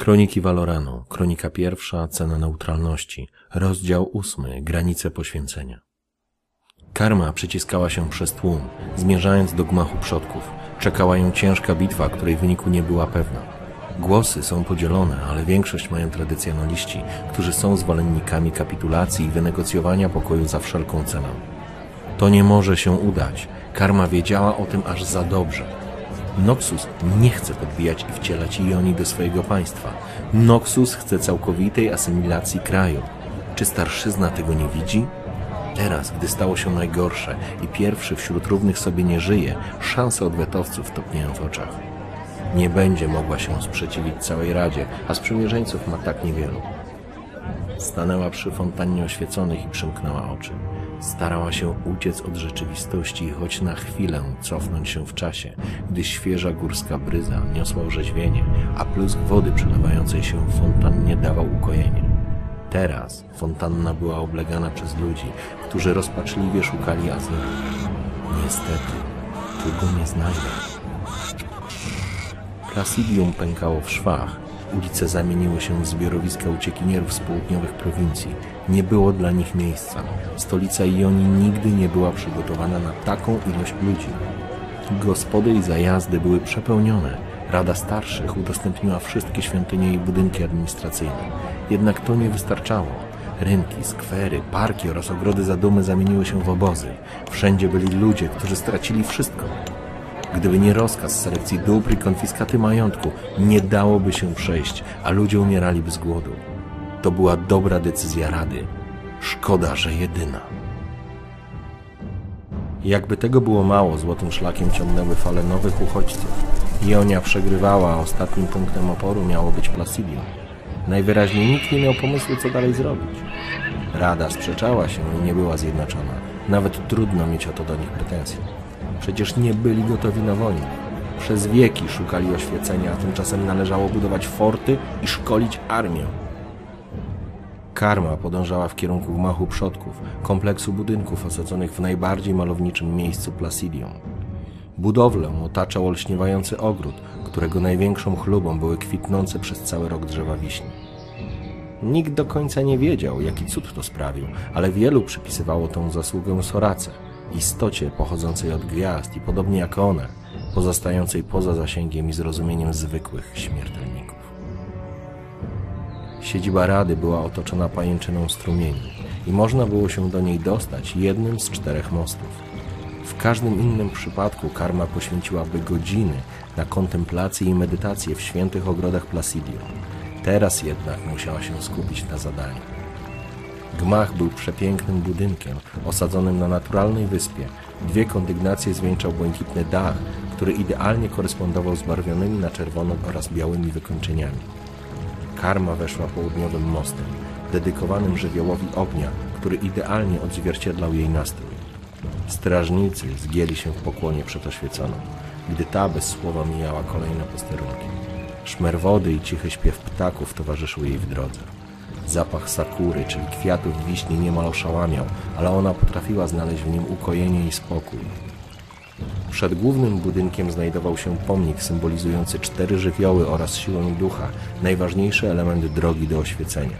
Kroniki Valoranu, kronika pierwsza, cena neutralności, rozdział ósmy, granice poświęcenia. Karma przyciskała się przez tłum, zmierzając do gmachu przodków. Czekała ją ciężka bitwa, której wyniku nie była pewna. Głosy są podzielone, ale większość mają tradycjonaliści, którzy są zwolennikami kapitulacji i wynegocjowania pokoju za wszelką cenę. To nie może się udać. Karma wiedziała o tym aż za dobrze. Noxus nie chce podbijać i wcielać Ioni do swojego państwa. Noxus chce całkowitej asymilacji kraju. Czy starszyzna tego nie widzi? Teraz, gdy stało się najgorsze i pierwszy wśród równych sobie nie żyje, szanse odwetowców topnieją w oczach. Nie będzie mogła się sprzeciwić całej Radzie, a sprzymierzeńców ma tak niewielu. Stanęła przy fontannie oświeconych i przymknęła oczy. Starała się uciec od rzeczywistości i choć na chwilę cofnąć się w czasie, gdy świeża górska bryza niosła orzeźwienie, a plusk wody przelewającej się w fontannie dawał ukojenie. Teraz fontanna była oblegana przez ludzi, którzy rozpaczliwie szukali azylu. Niestety, tu go nie znajdę. Placidium pękało w szwach, Ulice zamieniły się w zbiorowiska uciekinierów z południowych prowincji. Nie było dla nich miejsca. Stolica Jonii nigdy nie była przygotowana na taką ilość ludzi. Gospody i zajazdy były przepełnione. Rada Starszych udostępniła wszystkie świątynie i budynki administracyjne. Jednak to nie wystarczało. Rynki, skwery, parki oraz ogrody zadumy zamieniły się w obozy. Wszędzie byli ludzie, którzy stracili wszystko. Gdyby nie rozkaz selekcji dóbr i konfiskaty majątku, nie dałoby się przejść, a ludzie umieraliby z głodu. To była dobra decyzja Rady. Szkoda, że jedyna. Jakby tego było mało, złotym szlakiem ciągnęły fale nowych uchodźców. Ionia przegrywała, a ostatnim punktem oporu miało być Placidium. Najwyraźniej nikt nie miał pomysłu, co dalej zrobić. Rada sprzeczała się i nie była zjednoczona. Nawet trudno mieć o to do nich pretensje. Przecież nie byli gotowi na wojnę. Przez wieki szukali oświecenia, a tymczasem należało budować forty i szkolić armię. Karma podążała w kierunku gmachu przodków, kompleksu budynków osadzonych w najbardziej malowniczym miejscu Placidium. Budowlę otaczał olśniewający ogród, którego największą chlubą były kwitnące przez cały rok drzewa wiśni. Nikt do końca nie wiedział, jaki cud to sprawił, ale wielu przypisywało tą zasługę Sorace – istocie pochodzącej od gwiazd i podobnie jak one, pozostającej poza zasięgiem i zrozumieniem zwykłych śmiertelników. Siedziba Rady była otoczona pajęczyną strumieni i można było się do niej dostać jednym z czterech mostów. W każdym innym przypadku karma poświęciłaby godziny na kontemplację i medytację w świętych ogrodach Placidium. Teraz jednak musiała się skupić na zadaniu. Gmach był przepięknym budynkiem, osadzonym na naturalnej wyspie. Dwie kondygnacje zwieńczał błękitny dach, który idealnie korespondował z barwionymi na czerwono oraz białymi wykończeniami. Karma weszła południowym mostem, dedykowanym żywiołowi ognia, który idealnie odzwierciedlał jej nastrój. Strażnicy zgięli się w pokłonie przed oświeconą, gdy ta bez słowa mijała kolejne posterunki. Szmer wody i cichy śpiew ptaków towarzyszył jej w drodze. Zapach sakury, czyli kwiatów wiśni niemal oszałamiał, ale ona potrafiła znaleźć w nim ukojenie i spokój. Przed głównym budynkiem znajdował się pomnik symbolizujący cztery żywioły oraz siłę ducha, najważniejszy element drogi do oświecenia.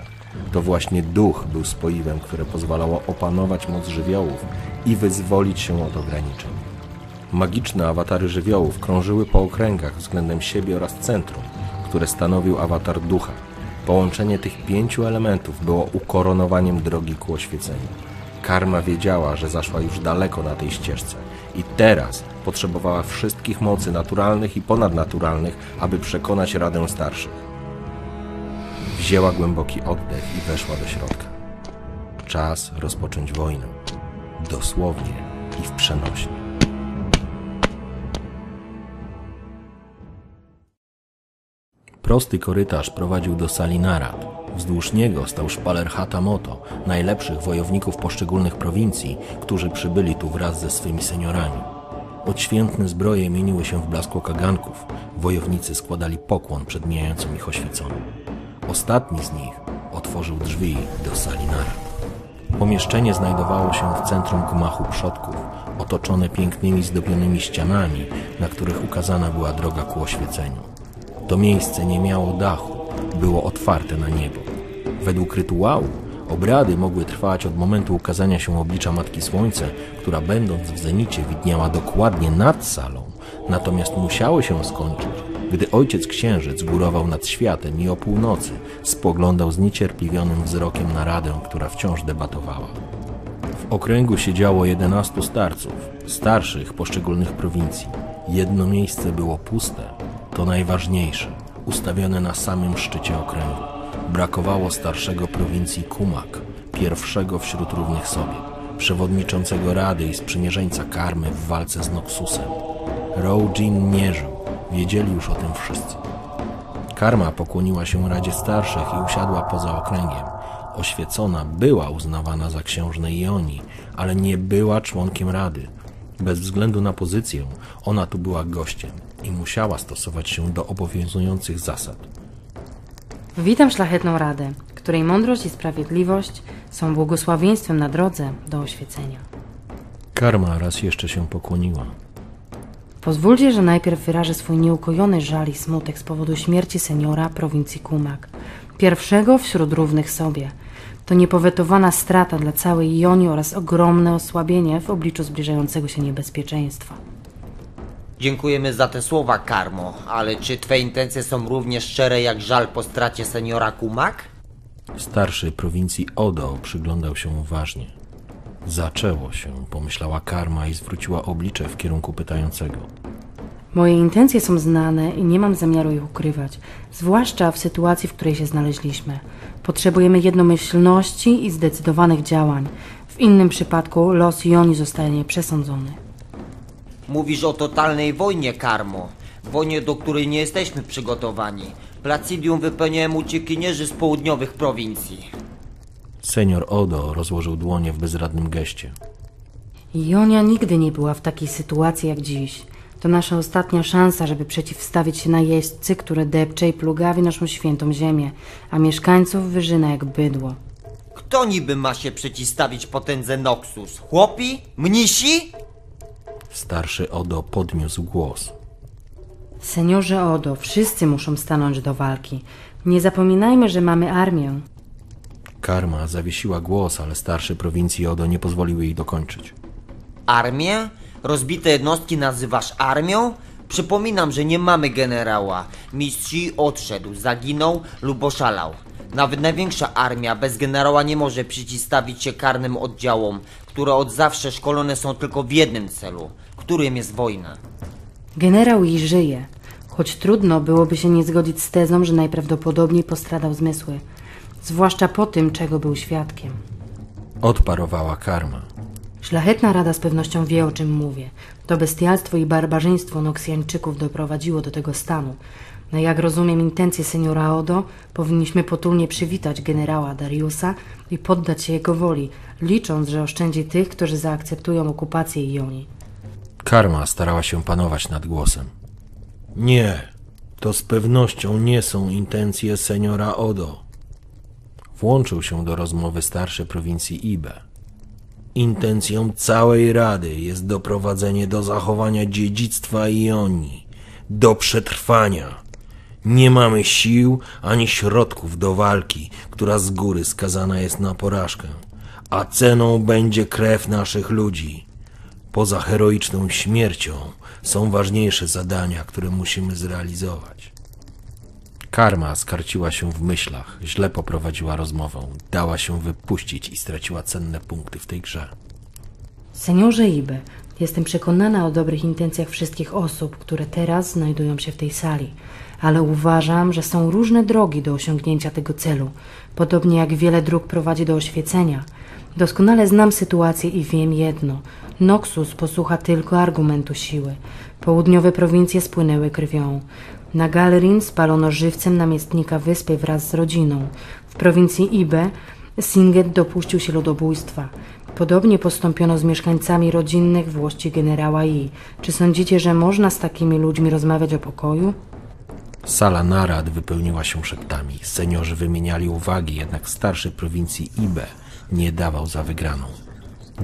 To właśnie duch był spoiwem, które pozwalało opanować moc żywiołów i wyzwolić się od ograniczeń. Magiczne awatary żywiołów krążyły po okręgach względem siebie oraz centrum, które stanowił awatar ducha, Połączenie tych pięciu elementów było ukoronowaniem drogi ku oświeceniu. Karma wiedziała, że zaszła już daleko na tej ścieżce i teraz potrzebowała wszystkich mocy naturalnych i ponadnaturalnych, aby przekonać Radę Starszych. Wzięła głęboki oddech i weszła do środka. Czas rozpocząć wojnę. Dosłownie i w przenośni. Prosty korytarz prowadził do sali narad. Wzdłuż niego stał szpaler Hatamoto, najlepszych wojowników poszczególnych prowincji, którzy przybyli tu wraz ze swymi seniorami. Odświętne zbroje mieniły się w blasku kaganków. Wojownicy składali pokłon przed mijającym ich oświeconym. Ostatni z nich otworzył drzwi do sali narad. Pomieszczenie znajdowało się w centrum gmachu przodków, otoczone pięknymi zdobionymi ścianami, na których ukazana była droga ku oświeceniu. To miejsce nie miało dachu, było otwarte na niebo. Według rytuału obrady mogły trwać od momentu ukazania się oblicza Matki Słońce, która będąc w zenicie widniała dokładnie nad salą, natomiast musiały się skończyć, gdy ojciec księżyc górował nad światem i o północy spoglądał z niecierpliwionym wzrokiem na radę, która wciąż debatowała. W okręgu siedziało jedenastu starców, starszych poszczególnych prowincji. Jedno miejsce było puste, to najważniejsze, ustawione na samym szczycie okręgu. Brakowało starszego prowincji Kumak, pierwszego wśród równych sobie, przewodniczącego rady i sprzymierzeńca karmy w walce z Noxusem. Rojin nie żył, wiedzieli już o tym wszyscy. Karma pokłoniła się Radzie Starszych i usiadła poza okręgiem. Oświecona była uznawana za księżnę Ioni, ale nie była członkiem Rady. Bez względu na pozycję, ona tu była gościem i musiała stosować się do obowiązujących zasad. Witam szlachetną Radę, której mądrość i sprawiedliwość są błogosławieństwem na drodze do oświecenia. Karma raz jeszcze się pokłoniła. Pozwólcie, że najpierw wyrażę swój nieukojony żal i smutek z powodu śmierci seniora prowincji Kumak, pierwszego wśród równych sobie. To niepowetowana strata dla całej Jonii oraz ogromne osłabienie w obliczu zbliżającego się niebezpieczeństwa. Dziękujemy za te słowa, Karmo, ale czy twe intencje są równie szczere jak żal po stracie seniora Kumak? Starszy prowincji Odo przyglądał się uważnie. Zaczęło się, pomyślała Karma i zwróciła oblicze w kierunku pytającego. Moje intencje są znane i nie mam zamiaru ich ukrywać, zwłaszcza w sytuacji, w której się znaleźliśmy. Potrzebujemy jednomyślności i zdecydowanych działań. W innym przypadku los Joni zostanie przesądzony. Mówisz o totalnej wojnie, Karmo. Wojnie, do której nie jesteśmy przygotowani. Placidium wypełniają uciekinierzy z południowych prowincji. Senior Odo rozłożył dłonie w bezradnym geście. Jonia nigdy nie była w takiej sytuacji jak dziś. To nasza ostatnia szansa, żeby przeciwstawić się najeźdźcy, które depcze i plugawi naszą świętą ziemię, a mieszkańców wyżyna jak bydło. Kto niby ma się przeciwstawić potędze Noxus? Chłopi? Mnisi? Starszy Odo podniósł głos. Seniorze Odo, wszyscy muszą stanąć do walki. Nie zapominajmy, że mamy armię. Karma zawiesiła głos, ale starszy prowincji Odo nie pozwolił jej dokończyć. Armię? Rozbite jednostki nazywasz armią? Przypominam, że nie mamy generała. Mistrz odszedł, zaginął lub oszalał. Nawet największa armia bez generała nie może przeciwstawić się karnym oddziałom, które od zawsze szkolone są tylko w jednym celu, którym jest wojna. Generał i żyje, choć trudno byłoby się nie zgodzić z tezą, że najprawdopodobniej postradał zmysły, zwłaszcza po tym, czego był świadkiem. Odparowała karma. Szlachetna Rada z pewnością wie, o czym mówię. To bestialstwo i barbarzyństwo Noksjańczyków doprowadziło do tego stanu. No jak rozumiem intencje seniora Odo, powinniśmy potulnie przywitać generała Dariusa i poddać się jego woli, licząc, że oszczędzi tych, którzy zaakceptują okupację Joni. Karma starała się panować nad głosem. Nie, to z pewnością nie są intencje seniora Odo. Włączył się do rozmowy starszy prowincji Ibe. Intencją całej Rady jest doprowadzenie do zachowania dziedzictwa Ionii, do przetrwania. Nie mamy sił ani środków do walki, która z góry skazana jest na porażkę, a ceną będzie krew naszych ludzi. Poza heroiczną śmiercią są ważniejsze zadania, które musimy zrealizować. Karma skarciła się w myślach, źle poprowadziła rozmowę, dała się wypuścić i straciła cenne punkty w tej grze. Seniorze Ibe, jestem przekonana o dobrych intencjach wszystkich osób, które teraz znajdują się w tej sali, ale uważam, że są różne drogi do osiągnięcia tego celu, podobnie jak wiele dróg prowadzi do oświecenia. Doskonale znam sytuację i wiem jedno. Noxus posłucha tylko argumentu siły. Południowe prowincje spłynęły krwią. Na Galerin spalono żywcem namiestnika wyspy wraz z rodziną. W prowincji Ibe Singet dopuścił się ludobójstwa. Podobnie postąpiono z mieszkańcami rodzinnych włości generała I. Czy sądzicie, że można z takimi ludźmi rozmawiać o pokoju? Sala narad wypełniła się szeptami. Seniorzy wymieniali uwagi, jednak starszy prowincji Ibe nie dawał za wygraną.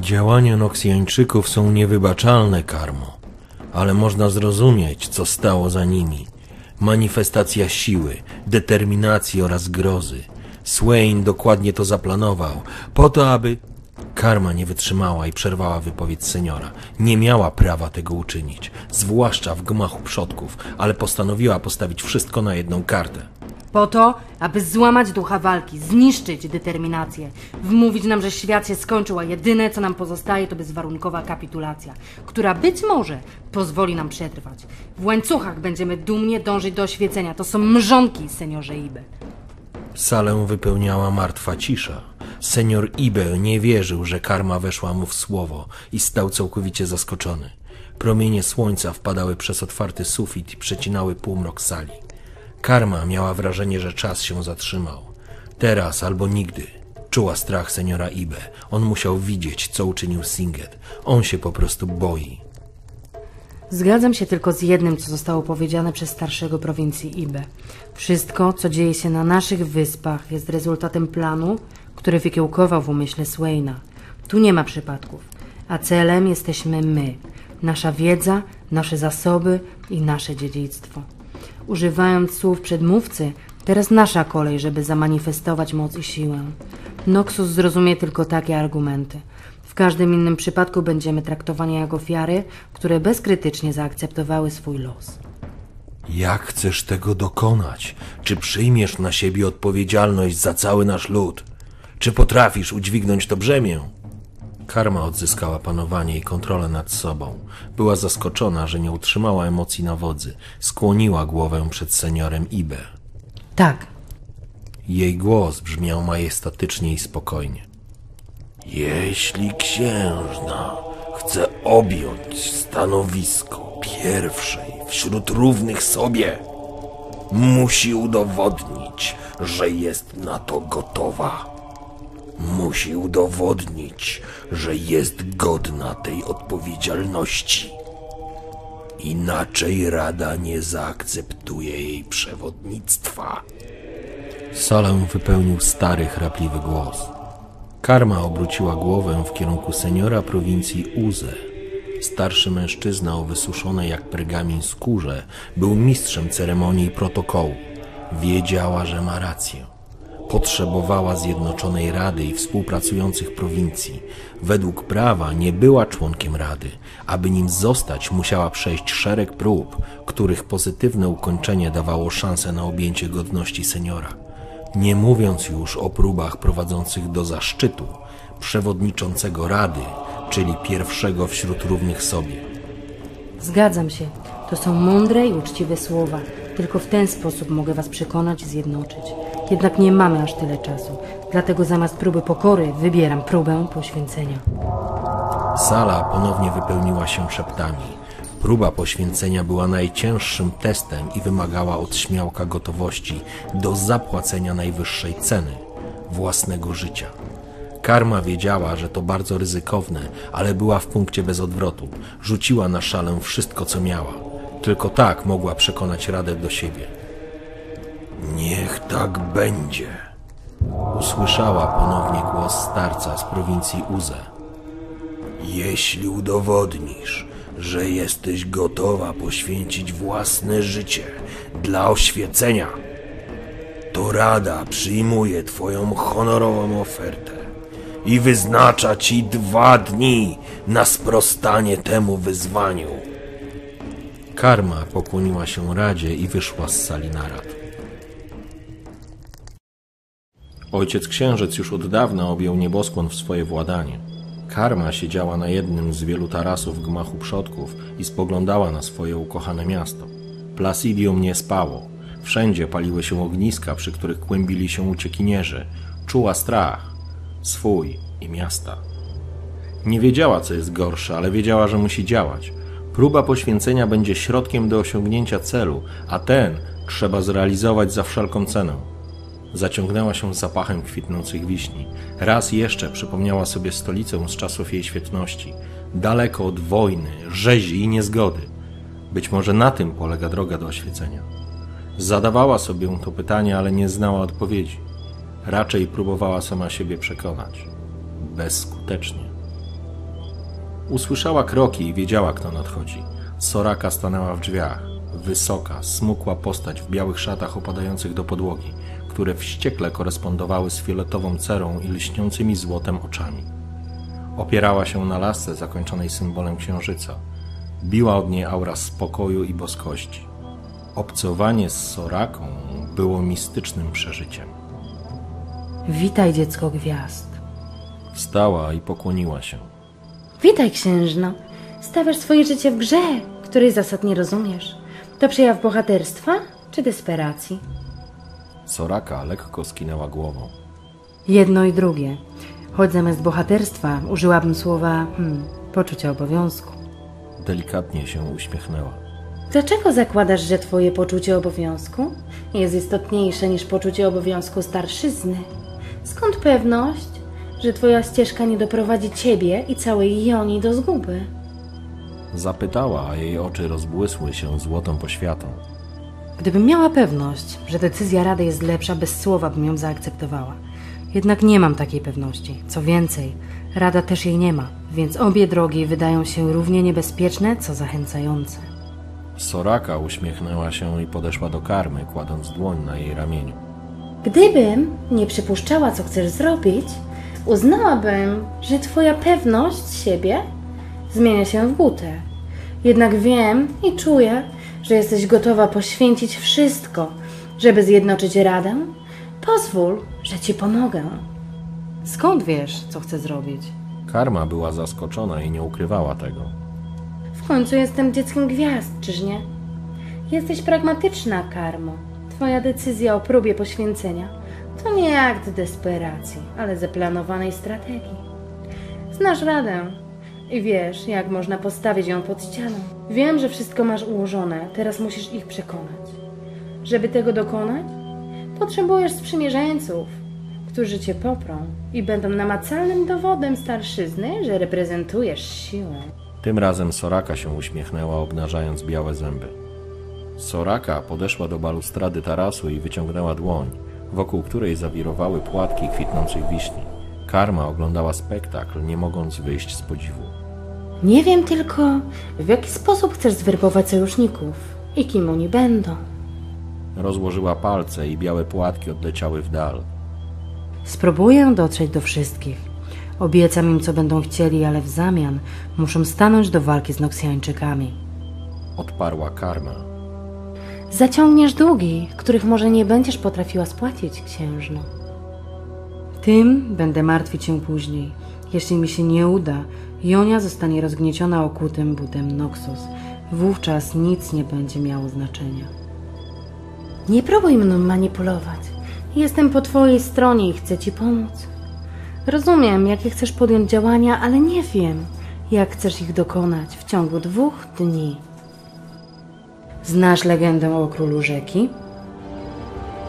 Działania Noksjańczyków są niewybaczalne, Karmo, ale można zrozumieć, co stało za nimi. Manifestacja siły, determinacji oraz grozy. Swain dokładnie to zaplanował, po to, aby... Karma nie wytrzymała i przerwała wypowiedź seniora. Nie miała prawa tego uczynić, zwłaszcza w gmachu przodków, ale postanowiła postawić wszystko na jedną kartę. Po to, aby złamać ducha walki, zniszczyć determinację, wmówić nam, że świat się skończył, a jedyne, co nam pozostaje, to bezwarunkowa kapitulacja, która być może pozwoli nam przetrwać. W łańcuchach będziemy dumnie dążyć do oświecenia. To są mrzonki, seniorze Ibe. Salę wypełniała martwa cisza. Senior Ibe nie wierzył, że karma weszła mu w słowo i stał całkowicie zaskoczony. Promienie słońca wpadały przez otwarty sufit i przecinały półmrok sali. Karma miała wrażenie, że czas się zatrzymał. Teraz albo nigdy. Czuła strach seniora Ibe. On musiał widzieć, co uczynił Singet. On się po prostu boi. Zgadzam się tylko z jednym, co zostało powiedziane przez starszego prowincji Ibe. Wszystko, co dzieje się na naszych wyspach, jest rezultatem planu, który wykiełkował w umyśle Swaina. Tu nie ma przypadków, a celem jesteśmy my, nasza wiedza, nasze zasoby i nasze dziedzictwo. Używając słów przedmówcy, teraz nasza kolej, żeby zamanifestować moc i siłę. Noxus zrozumie tylko takie argumenty. W każdym innym przypadku będziemy traktowani jak ofiary, które bezkrytycznie zaakceptowały swój los. Jak chcesz tego dokonać? Czy przyjmiesz na siebie odpowiedzialność za cały nasz lud? Czy potrafisz udźwignąć to brzemię? Karma odzyskała panowanie i kontrolę nad sobą. Była zaskoczona, że nie utrzymała emocji na wodzy. Skłoniła głowę przed seniorem Ibe. Tak, Jej głos brzmiał majestatycznie i spokojnie. Jeśli księżna chce objąć stanowisko pierwszej wśród równych sobie, musi udowodnić, że jest na to gotowa. Musi udowodnić, że jest godna tej odpowiedzialności. Inaczej Rada nie zaakceptuje jej przewodnictwa. Salę wypełnił stary, chrapliwy głos. Karma obróciła głowę w kierunku seniora prowincji Uze. Starszy mężczyzna o wysuszonej jak pergamin skórze był mistrzem ceremonii i protokołu. Wiedziała, że ma rację. Potrzebowała Zjednoczonej Rady i współpracujących prowincji. Według prawa nie była członkiem Rady. Aby nim zostać, musiała przejść szereg prób, których pozytywne ukończenie dawało szansę na objęcie godności seniora. Nie mówiąc już o próbach prowadzących do zaszczytu przewodniczącego Rady, czyli pierwszego wśród równych sobie. zgadzam się. To są mądre i uczciwe słowa. Tylko w ten sposób mogę was przekonać i zjednoczyć. Jednak nie mamy aż tyle czasu. Dlatego zamiast próby pokory wybieram próbę poświęcenia. Sala ponownie wypełniła się szeptami. Próba poświęcenia była najcięższym testem i wymagała od śmiałka gotowości do zapłacenia najwyższej ceny własnego życia. Karma wiedziała, że to bardzo ryzykowne, ale była w punkcie bez odwrotu. Rzuciła na szalę wszystko, co miała. Tylko tak mogła przekonać Radę do siebie. Niech tak będzie. Usłyszała ponownie głos starca z prowincji Uze. Jeśli udowodnisz, że jesteś gotowa poświęcić własne życie dla oświecenia, to Rada przyjmuje Twoją honorową ofertę i wyznacza Ci dwa dni na sprostanie temu wyzwaniu. Karma pokłoniła się Radzie i wyszła z sali narad. Ojciec księżyc już od dawna objął nieboskłon w swoje władanie. Karma siedziała na jednym z wielu tarasów gmachu przodków i spoglądała na swoje ukochane miasto. Placidium nie spało. Wszędzie paliły się ogniska, przy których kłębili się uciekinierzy. Czuła strach, swój i miasta. Nie wiedziała, co jest gorsze, ale wiedziała, że musi działać. Próba poświęcenia będzie środkiem do osiągnięcia celu, a ten trzeba zrealizować za wszelką cenę. Zaciągnęła się zapachem kwitnących wiśni. Raz jeszcze przypomniała sobie stolicę z czasów jej świetności, daleko od wojny, rzezi i niezgody. Być może na tym polega droga do oświecenia. Zadawała sobie to pytanie, ale nie znała odpowiedzi. Raczej próbowała sama siebie przekonać. Bezskutecznie. Usłyszała kroki i wiedziała, kto nadchodzi. Soraka stanęła w drzwiach. Wysoka, smukła postać w białych szatach opadających do podłogi, które wściekle korespondowały z fioletową cerą i lśniącymi złotem oczami. Opierała się na lasce zakończonej symbolem księżyca. Biła od niej aura spokoju i boskości. Obcowanie z Soraką było mistycznym przeżyciem. Witaj, dziecko gwiazd. Wstała i pokłoniła się. Witaj, księżno. Stawiasz swoje życie w grze, której zasad nie rozumiesz. To przejaw bohaterstwa czy desperacji? Soraka lekko skinęła głową. Jedno i drugie. Choć zamiast bohaterstwa użyłabym słowa hmm, poczucia obowiązku. Delikatnie się uśmiechnęła. Dlaczego zakładasz, że twoje poczucie obowiązku jest istotniejsze niż poczucie obowiązku starszyzny? Skąd pewność, że twoja ścieżka nie doprowadzi ciebie i całej Joni do zguby? Zapytała, a jej oczy rozbłysły się złotą poświatą. Gdybym miała pewność, że decyzja Rady jest lepsza, bez słowa bym ją zaakceptowała. Jednak nie mam takiej pewności. Co więcej, Rada też jej nie ma, więc obie drogi wydają się równie niebezpieczne, co zachęcające. Soraka uśmiechnęła się i podeszła do karmy, kładąc dłoń na jej ramieniu. Gdybym nie przypuszczała, co chcesz zrobić, uznałabym, że twoja pewność siebie zmienia się w butę. Jednak wiem i czuję, że jesteś gotowa poświęcić wszystko, żeby zjednoczyć Radę. Pozwól, że ci pomogę. Skąd wiesz, co chcę zrobić? Karma była zaskoczona i nie ukrywała tego. W końcu jestem dzieckiem gwiazd, czyż nie? Jesteś pragmatyczna, Karmo. Twoja decyzja o próbie poświęcenia to nie akt desperacji, ale zaplanowanej strategii. Znasz radę i wiesz, jak można postawić ją pod ścianą. Wiem, że wszystko masz ułożone, teraz musisz ich przekonać. Żeby tego dokonać, potrzebujesz sprzymierzeńców, którzy cię poprą i będą namacalnym dowodem starszyzny, że reprezentujesz siłę. Tym razem Soraka się uśmiechnęła, obnażając białe zęby. Soraka podeszła do balustrady tarasu i wyciągnęła dłoń, wokół której zawirowały płatki kwitnących wiśni. Karma oglądała spektakl, nie mogąc wyjść z podziwu. Nie wiem tylko, w jaki sposób chcesz zwerbować sojuszników i kim oni będą. Rozłożyła palce i białe płatki odleciały w dal. Spróbuję dotrzeć do wszystkich. Obiecam im, co będą chcieli, ale w zamian muszą stanąć do walki z Noksjańczykami. Odparła karma. Zaciągniesz długi, których może nie będziesz potrafiła spłacić, księżno. Tym będę martwić się później. Jeśli mi się nie uda, Jonia zostanie rozgnieciona okutym butem Noxus. Wówczas nic nie będzie miało znaczenia. Nie próbuj mną manipulować. Jestem po twojej stronie i chcę ci pomóc. Rozumiem, jakie chcesz podjąć działania, ale nie wiem, jak chcesz ich dokonać w ciągu dwóch dni. Znasz legendę o królu rzeki?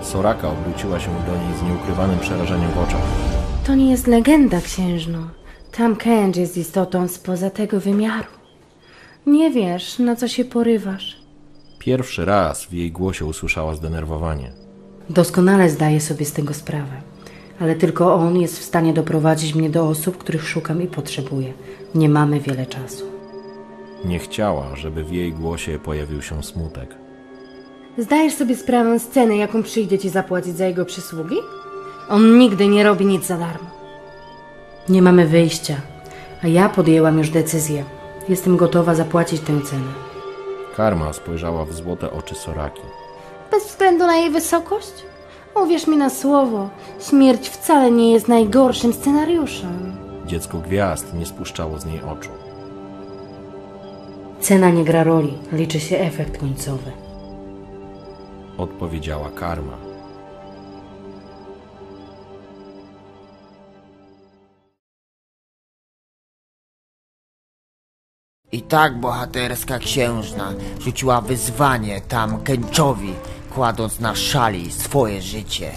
Soraka obróciła się do niej z nieukrywanym przerażeniem w oczach. To nie jest legenda, księżno. Tam Kędż jest istotą spoza tego wymiaru. Nie wiesz, na co się porywasz. Pierwszy raz w jej głosie usłyszała zdenerwowanie. Doskonale zdaję sobie z tego sprawę, ale tylko on jest w stanie doprowadzić mnie do osób, których szukam i potrzebuję. Nie mamy wiele czasu. Nie chciała, żeby w jej głosie pojawił się smutek. Zdajesz sobie sprawę z ceny, jaką przyjdzie ci zapłacić za jego przysługi? On nigdy nie robi nic za darmo. Nie mamy wyjścia, a ja podjęłam już decyzję. Jestem gotowa zapłacić tę cenę. Karma spojrzała w złote oczy Soraki. Bez względu na jej wysokość? Uwierz mi na słowo, śmierć wcale nie jest najgorszym scenariuszem. Dziecko gwiazd nie spuszczało z niej oczu. Cena nie gra roli, liczy się efekt końcowy. Odpowiedziała karma. I tak bohaterska księżna rzuciła wyzwanie tam Kęczowi, kładąc na szali swoje życie.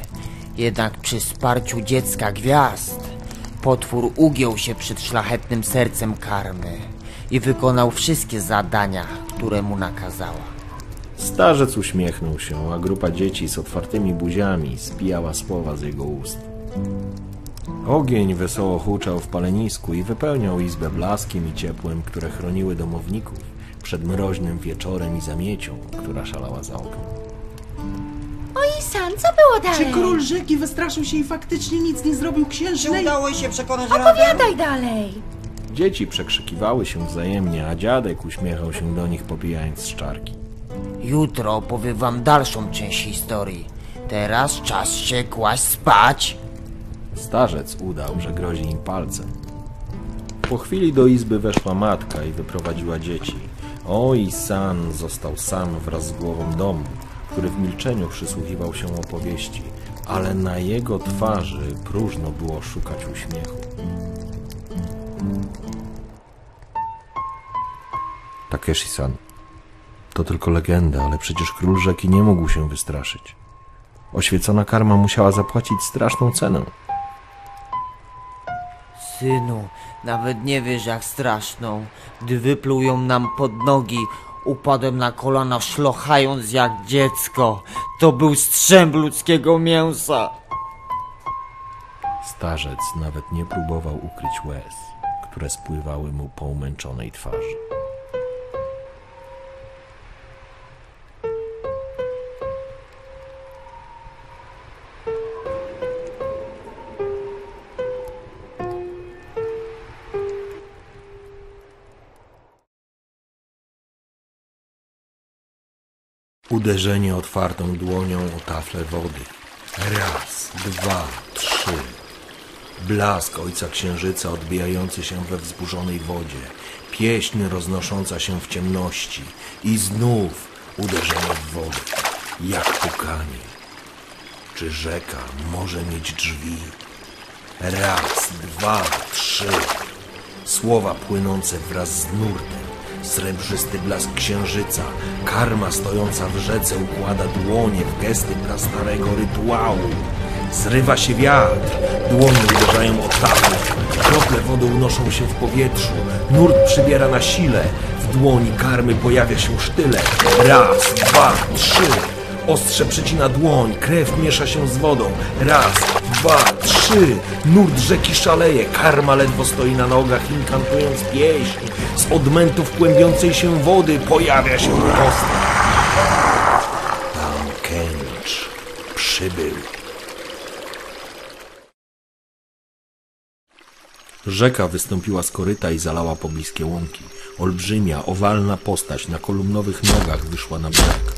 Jednak przy wsparciu dziecka gwiazd, potwór ugiął się przed szlachetnym sercem karmy i wykonał wszystkie zadania, które mu nakazała. Starzec uśmiechnął się, a grupa dzieci z otwartymi buziami spijała słowa z jego ust. Ogień wesoło huczał w palenisku i wypełniał izbę blaskiem i ciepłem, które chroniły domowników przed mroźnym wieczorem i zamiecią, która szalała za oknem. I sam, co było dalej? Czy król rzeki wystraszył się i faktycznie nic nie zrobił księżnej? udało się przekonać Opowiadaj dalej. Dzieci przekrzykiwały się wzajemnie, a dziadek uśmiechał się do nich, popijając z czarki. Jutro opowiem wam dalszą część historii. Teraz czas się kłaść spać. Starzec udał, że grozi im palcem. Po chwili do izby weszła matka i wyprowadziła dzieci. O i San został sam wraz z głową domu, który w milczeniu przysłuchiwał się opowieści, ale na jego twarzy próżno było szukać uśmiechu. Takeshi-san, to tylko legenda, ale przecież król rzeki nie mógł się wystraszyć. Oświecona karma musiała zapłacić straszną cenę. Synu, nawet nie wiesz jak straszną. Gdy wypluł ją nam pod nogi, upadłem na kolana szlochając jak dziecko. To był strzęp ludzkiego mięsa. Starzec nawet nie próbował ukryć łez, które spływały mu po umęczonej twarzy. Uderzenie otwartą dłonią o taflę wody. Raz, dwa, trzy. Blask ojca księżyca odbijający się we wzburzonej wodzie. Pieśń roznosząca się w ciemności. I znów uderzenie w wodę. Jak pukanie. Czy rzeka może mieć drzwi? Raz, dwa, trzy. Słowa płynące wraz z nurtem. Srebrzysty blask księżyca. Karma stojąca w rzece układa dłonie w gesty prastarego rytuału. Zrywa się wiatr. Dłonie uderzają o taflę. Krople wody unoszą się w powietrzu. Nurt przybiera na sile. W dłoni karmy pojawia się sztylet. Raz, dwa, trzy. Ostrze przecina dłoń, krew miesza się z wodą. Raz, dwa, trzy. Nurt rzeki szaleje, karma ledwo stoi na nogach, inkantując pieśń. Z odmętów kłębiącej się wody pojawia się postać. Tam Kęcz przybył. Rzeka wystąpiła z koryta i zalała pobliskie łąki. Olbrzymia, owalna postać na kolumnowych nogach wyszła na brzeg.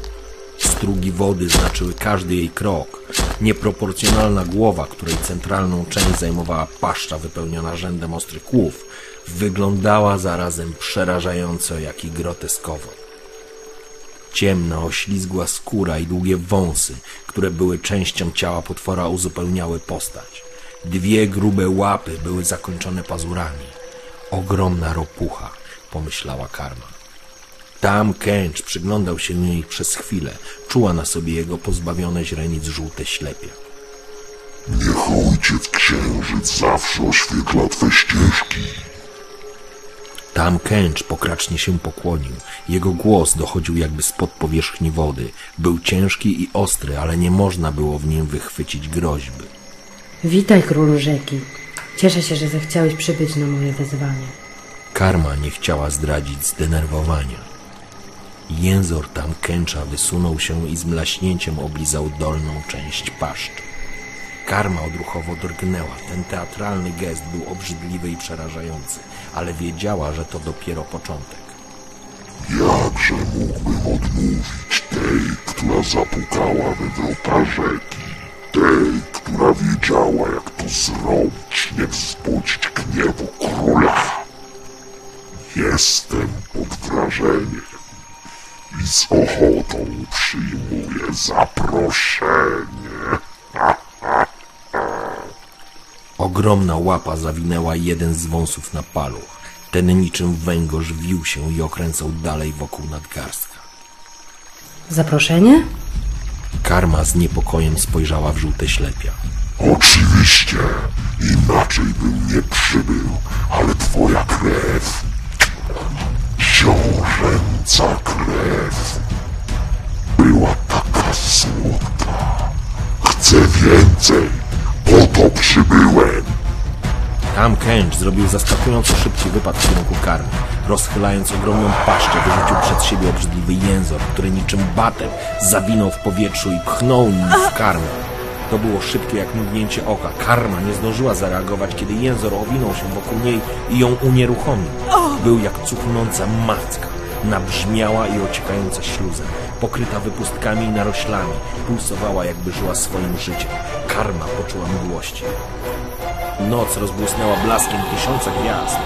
Strugi wody znaczyły każdy jej krok. Nieproporcjonalna głowa, której centralną część zajmowała paszcza wypełniona rzędem ostrych kłów, wyglądała zarazem przerażająco, jak i groteskowo. Ciemna, oślizgła skóra i długie wąsy, które były częścią ciała potwora, uzupełniały postać. Dwie grube łapy były zakończone pazurami. Ogromna ropucha, pomyślała karma. Tam Kęcz przyglądał się jej przez chwilę. Czuła na sobie jego pozbawione źrenic żółte ślepie. Niech ojciec księżyc zawsze oświetla twe ścieżki. Tam Kęcz pokracznie się pokłonił. Jego głos dochodził jakby spod powierzchni wody. Był ciężki i ostry, ale nie można było w nim wychwycić groźby. Witaj, królu rzeki. Cieszę się, że zechciałeś przybyć na moje wezwanie. Karma nie chciała zdradzić zdenerwowania. Jęzor tam Kęcza wysunął się i z mlaśnięciem oblizał dolną część paszczy. Karma odruchowo drgnęła. Ten teatralny gest był obrzydliwy i przerażający, ale wiedziała, że to dopiero początek. Jakże mógłbym odmówić tej, która zapukała we wrota rzeki? Tej, która wiedziała, jak to zrobić, nie wzbudzić gniewu króla. Jestem pod wrażeniem i z ochotą przyjmuję zaproszenie. Ogromna łapa zawinęła jeden z wąsów na paluch. Ten niczym węgorz wił się i okręcał dalej wokół nadgarstka. Zaproszenie? Karma z niepokojem spojrzała w żółte ślepia. Oczywiście, inaczej bym nie przybył, ale twoja krew, książęca krew, była taka słodka. Chcę więcej, po to przybyłem. Tam Kęcz zrobił zaskakująco szybki wypad w kierunku karmy. Rozchylając ogromną paszczę, wyrzucił przed siebie obrzydliwy jęzor, który niczym batem zawinął w powietrzu i pchnął nim w karmę. To było szybkie jak mgnięcie oka. Karma nie zdążyła zareagować, kiedy jęzor owinął się wokół niej i ją unieruchomił. Był jak cuchnąca macka. Nabrzmiała i ociekająca śluzem, pokryta wypustkami i naroślami, pulsowała jakby żyła swoim życiem. Karma poczuła mdłości. Noc rozbłysnęła blaskiem tysiąca gwiazd.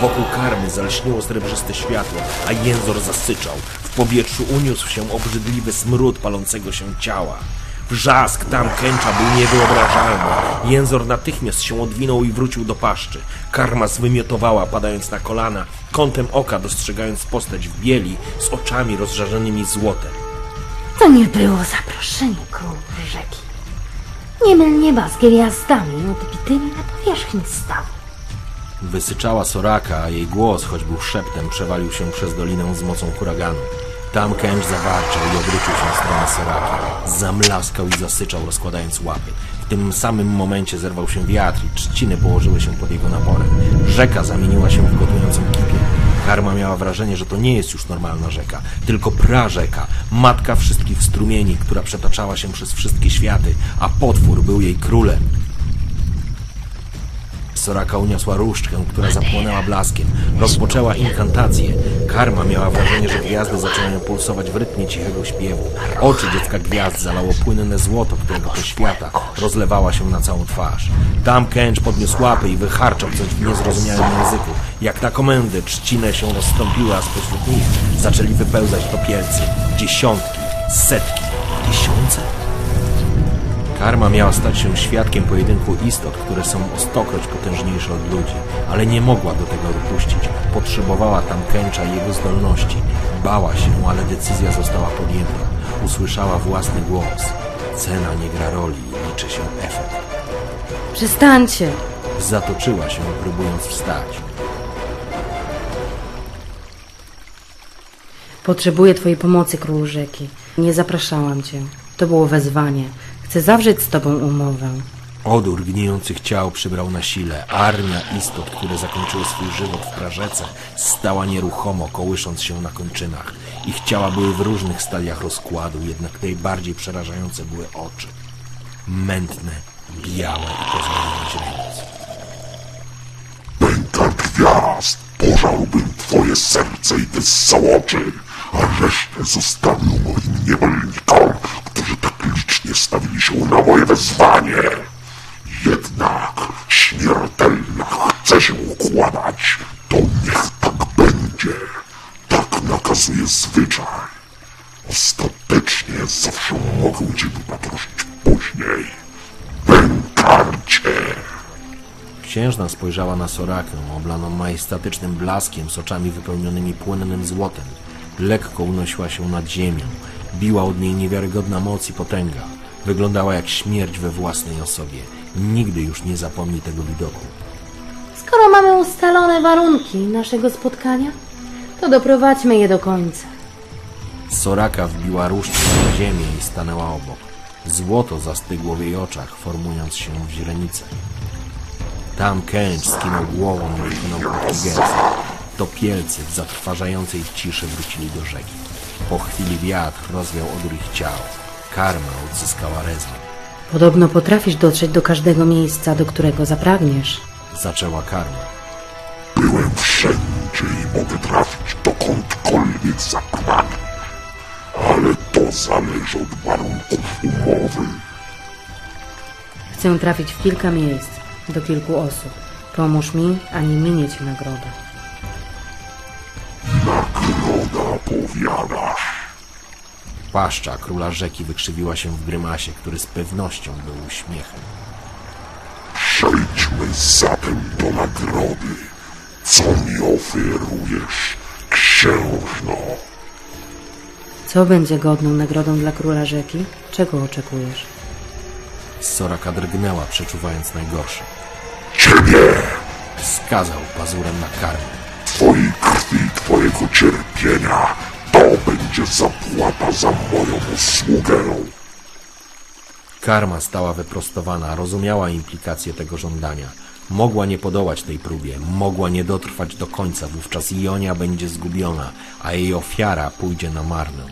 Wokół karmy zalśniło srebrzyste światło, a jęzor zasyczał. W powietrzu uniósł się obrzydliwy smród palącego się ciała. Wrzask tam kęcza był niewyobrażalny. Jęzor natychmiast się odwinął i wrócił do paszczy. Karma zwymiotowała, padając na kolana, kątem oka dostrzegając postać w bieli z oczami rozżarzonymi złotem. To nie było zaproszenie król rzeki. Nie myl nieba z gwiazdami odbitymi na powierzchni stawu. Wysyczała Soraka, a jej głos, choć był szeptem, przewalił się przez dolinę z mocą huraganu. Tam Kęcz zawarczał i obrócił się w stronę Soraki. Zamlaskał i zasyczał, rozkładając łapy. W tym samym momencie zerwał się wiatr i trzciny położyły się pod jego naporem. Rzeka zamieniła się w gotującą kipię. Karma miała wrażenie, że to nie jest już normalna rzeka, tylko prażeka, matka wszystkich strumieni, która przetaczała się przez wszystkie światy, a potwór był jej królem. Soraka uniosła różdżkę, która zapłonęła blaskiem. Rozpoczęła inkantację. Karma miała wrażenie, że gwiazdy zaczynają pulsować w rytmie cichego śpiewu. Oczy dziecka gwiazd zalało płynne złoto, którego poświata rozlewała się na całą twarz. Tam Kęcz podniósł łapy i wycharczał coś w niezrozumiałym języku. Jak na komendę trzcinę się rozstąpiły, a spośród nich zaczęli wypełzać topielcy. Dziesiątki, setki, tysiące. Karma miała stać się świadkiem pojedynku istot, które są o stokroć potężniejsze od ludzi, ale nie mogła do tego dopuścić. Potrzebowała tam Kęcza i jego zdolności. Bała się, ale decyzja została podjęta. Usłyszała własny głos. Cena nie gra roli, liczy się efekt. Przestańcie! Zatoczyła się, próbując wstać. Potrzebuję twojej pomocy, król rzeki. Nie zapraszałam cię. To było wezwanie. Chcę zawrzeć z tobą umowę. Odór gnijących ciał przybrał na sile. Armia istot, które zakończyły swój żywot w prażece, stała nieruchomo, kołysząc się na kończynach. Ich ciała były w różnych stadiach rozkładu, jednak najbardziej przerażające były oczy. Mętne, białe i pozbawione źrenic. Pęka gwiazd, pożarłbym twoje serce i wyssał oczy, a resztę zostawił moim niewolnikom, którzy tak licznie stawili się na moje wezwanie. Jednak śmiertelna chce się układać, to niech tak będzie. Tak nakazuje zwyczaj. Ostatecznie zawsze mogę cię wypatroszyć później. Pękarcie! Księżna spojrzała na Sorakę, oblaną majestatycznym blaskiem z oczami wypełnionymi płynnym złotem. Lekko unosiła się nad ziemią. Biła od niej niewiarygodna moc i potęga. Wyglądała jak śmierć we własnej osobie. Nigdy już nie zapomni tego widoku. Skoro mamy ustalone warunki naszego spotkania, to doprowadźmy je do końca. Soraka wbiła różdżkę na ziemię i stanęła obok. Złoto zastygło w jej oczach, formując się w źrenicę. Tam Kęcz skinął głową i wykonał krótki gest. Topielcy w zatrważającej ciszy wrócili do rzeki. Po chwili wiatr rozwiał odór ich ciał. Karma odzyskała rezon. Podobno potrafisz dotrzeć do każdego miejsca, do którego zapragniesz. Zaczęła karma. Byłem wszędzie i mogę trafić dokądkolwiek zapragnę. Ale to zależy od warunków umowy. Chcę trafić w kilka miejsc, do kilku osób. Pomóż mi, a nie minie ci nagroda. Nagroda powiadasz. Paszcza króla rzeki wykrzywiła się w grymasie, który z pewnością był uśmiechem. Przejdźmy zatem do nagrody. Co mi oferujesz, księżno? Co będzie godną nagrodą dla króla rzeki? Czego oczekujesz? Soraka drgnęła, przeczuwając najgorsze. Ciebie, Wskazał pazurem na karmę. twojej krwi, twojego cierpienia. To będzie zapłata za moją usługę. Karma stała wyprostowana, rozumiała implikacje tego żądania. Mogła nie podołać tej próbie, mogła nie dotrwać do końca, wówczas Ionia będzie zgubiona, a jej ofiara pójdzie na marne.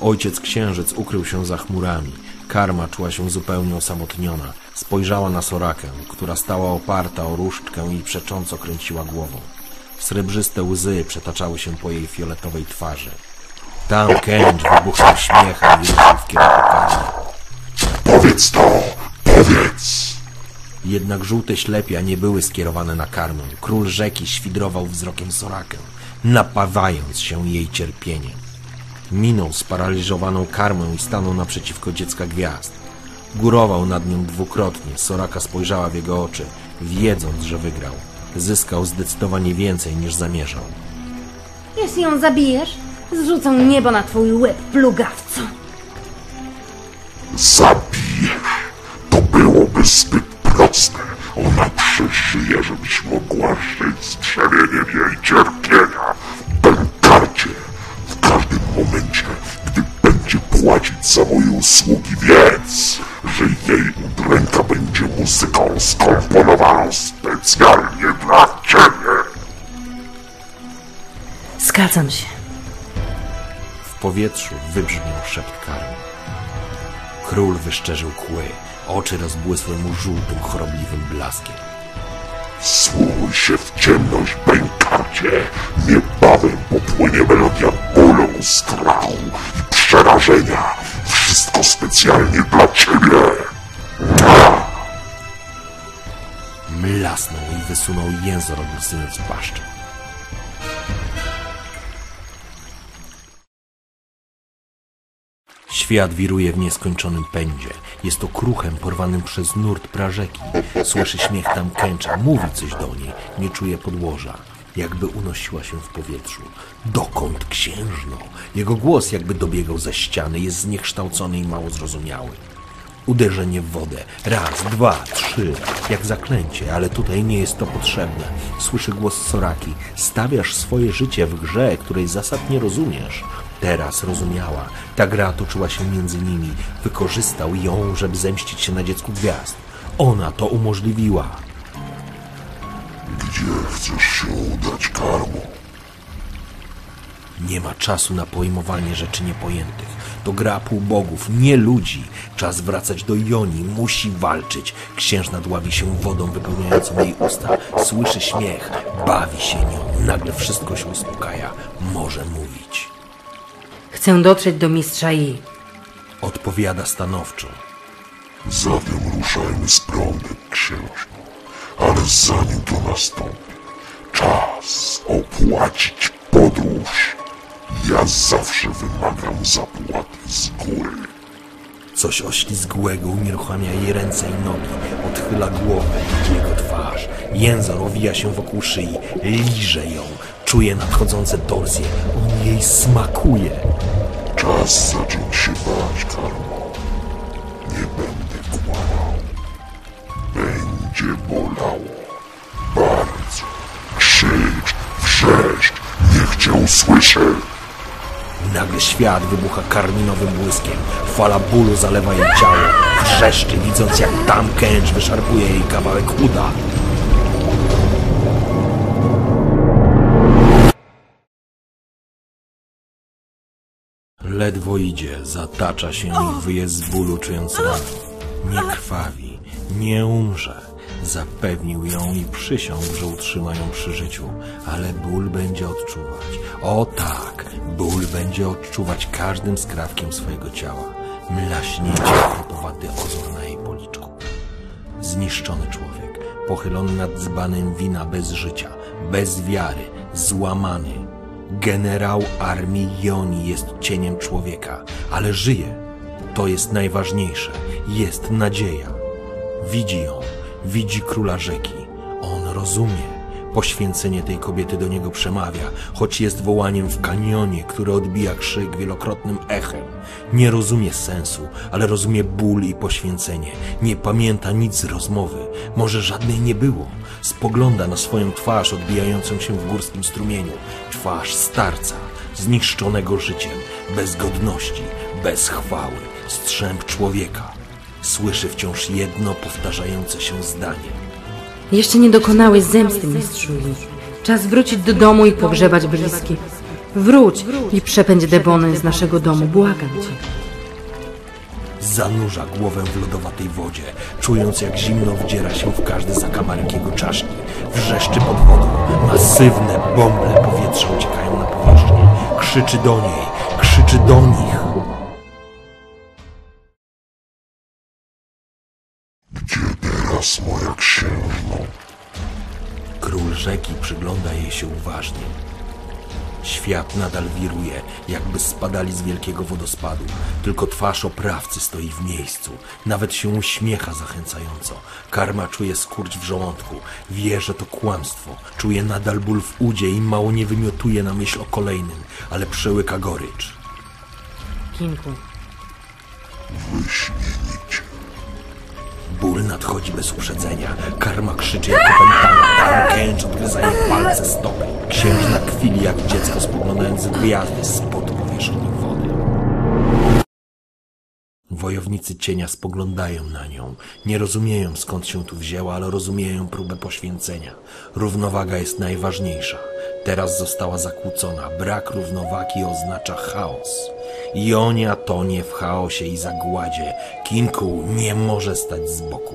Ojciec księżyc ukrył się za chmurami. Karma czuła się zupełnie osamotniona. Spojrzała na Sorakę, która stała oparta o różdżkę i przecząco kręciła głową. Srebrzyste łzy przetaczały się po jej fioletowej twarzy. Tam Kęcz wybuchnął śmiechem i ruszył w kierunku karmy. Powiedz to, powiedz. Jednak żółte ślepia nie były skierowane na karmę. Król rzeki świdrował wzrokiem Sorakę, napawając się jej cierpieniem. Minął sparaliżowaną karmę i stanął naprzeciwko dziecka gwiazd. Górował nad nią dwukrotnie. Soraka spojrzała w jego oczy, wiedząc, że wygrał. Zyskał zdecydowanie więcej niż zamierzał. Jeśli ją zabijesz, zrzucę niebo na twój łeb, plugawco. Zabijesz. To byłoby zbyt proste. Ona przeżyje, żebyś mogła żyć z brzemieniem jej cierpienia. Bękarcie. W każdym momencie, gdy będzie płacić za moje usługi, wiedz, że jej udręka będzie muzyką skomponowaną specjalnie dla ciebie. Zgadzam się. W powietrzu wybrzmiał szept karmy. Król wyszczerzył kły, oczy rozbłysły mu żółtym, chorobliwym blaskiem. Wsłuchuj się w ciemność, bękarcie. Niebawem popłynie melodia bólu, i przerażenia. Wszystko specjalnie dla ciebie. Mlasnął i wysunął język, odmysując paszczę. Świat wiruje w nieskończonym pędzie. Jest to kruchem porwanym przez nurt prażeki. Słyszy śmiech tam kęcza, mówi coś do niej, nie czuje podłoża. Jakby unosiła się w powietrzu. Dokąd księżno? Jego głos jakby dobiegał ze ściany, jest zniekształcony i mało zrozumiały. Uderzenie w wodę. Raz, dwa, trzy. Jak zaklęcie, ale tutaj nie jest to potrzebne. Słyszy głos Soraki. Stawiasz swoje życie w grze, której zasad nie rozumiesz. Teraz rozumiała. Ta gra toczyła się między nimi. Wykorzystał ją, żeby zemścić się na dziecku gwiazd. Ona to umożliwiła. Gdzie chcesz się udać, Karmo? Nie ma czasu na pojmowanie rzeczy niepojętych. To gra półbogów, nie ludzi. Czas wracać do Joni, musi walczyć. Księżna dławi się wodą wypełniającą jej usta. Słyszy śmiech, bawi się nią. Nagle wszystko się uspokaja. Może mówić. Chcę dotrzeć do mistrza I. Odpowiada stanowczo. Zatem ruszajmy z prądem, księżno. Ale zanim to nastąpi, czas opłacić podróż. Ja zawsze wymagam zapłaty z góry. Coś oślizgłego unieruchamia jej ręce i nogi. Odchyla głowę, jego twarz. Jęzor owija się wokół szyi. Liże ją. Czuje nadchodzące torsje. On jej smakuje. Czas zacząć się bać, Karmo. Będzie bolało. Bardzo. Krzycz, wrzeszcz, niech cię usłyszy. Nagle świat wybucha karminowym błyskiem. Fala bólu zalewa jej ciało. Wrzeszczy, widząc jak tam kęcz wyszarpuje jej kawałek uda. Ledwo idzie, zatacza się i wyje z bólu, czując ranę. Nie krwawi, nie umrze. Zapewnił ją i przysiągł, że utrzyma ją przy życiu, ale ból będzie odczuwać. O tak, ból będzie odczuwać każdym skrawkiem swojego ciała. Mlaśnięcie chrupowaty ozor na jej policzku. Zniszczony człowiek, pochylony nad dzbanem wina bez życia, bez wiary, złamany. Generał armii Joni jest cieniem człowieka, ale żyje. To jest najważniejsze. Jest nadzieja. Widzi ją, widzi króla rzeki. On rozumie. Poświęcenie tej kobiety do niego przemawia, choć jest wołaniem w kanionie, które odbija krzyk wielokrotnym echem. Nie rozumie sensu, ale rozumie ból i poświęcenie. Nie pamięta nic z rozmowy, może żadnej nie było. Spogląda na swoją twarz odbijającą się w górskim strumieniu. Twarz starca, zniszczonego życiem, bez godności, bez chwały, strzęp człowieka. Słyszy wciąż jedno powtarzające się zdanie. Jeszcze nie dokonałeś zemsty, mistrzu. Czas wrócić do domu i pogrzebać bliskich. Wróć i przepędź demony z naszego domu, błagam cię. Zanurza głowę w lodowatej wodzie, czując jak zimno wdziera się w każdy zakamarek jego czaszki. Wrzeszczy pod wodą. Masywne bąble powietrza uciekają na powierzchnię. Krzyczy do niej, krzyczy do nich. Rzeki przygląda jej się uważnie. Świat nadal wiruje, jakby spadali z wielkiego wodospadu. Tylko twarz oprawcy stoi w miejscu. Nawet się uśmiecha zachęcająco. Karma czuje skurcz w żołądku. Wie, że to kłamstwo. Czuje nadal ból w udzie i mało nie wymiotuje na myśl o kolejnym, ale przełyka gorycz. Kinku, Wyśmienicie. Ból nadchodzi bez uprzedzenia. Karma krzyczy jak opętana. Tarkęcz odgryzają palce stopy. Księżna kwili jak dziecko spoglądając gwiazdy spod powierzchni wody. Wojownicy cienia spoglądają na nią. Nie rozumieją skąd się tu wzięła, ale rozumieją próbę poświęcenia. Równowaga jest najważniejsza. Teraz została zakłócona. Brak równowagi oznacza chaos. Jonia tonie w chaosie i zagładzie. Kinku nie może stać z boku.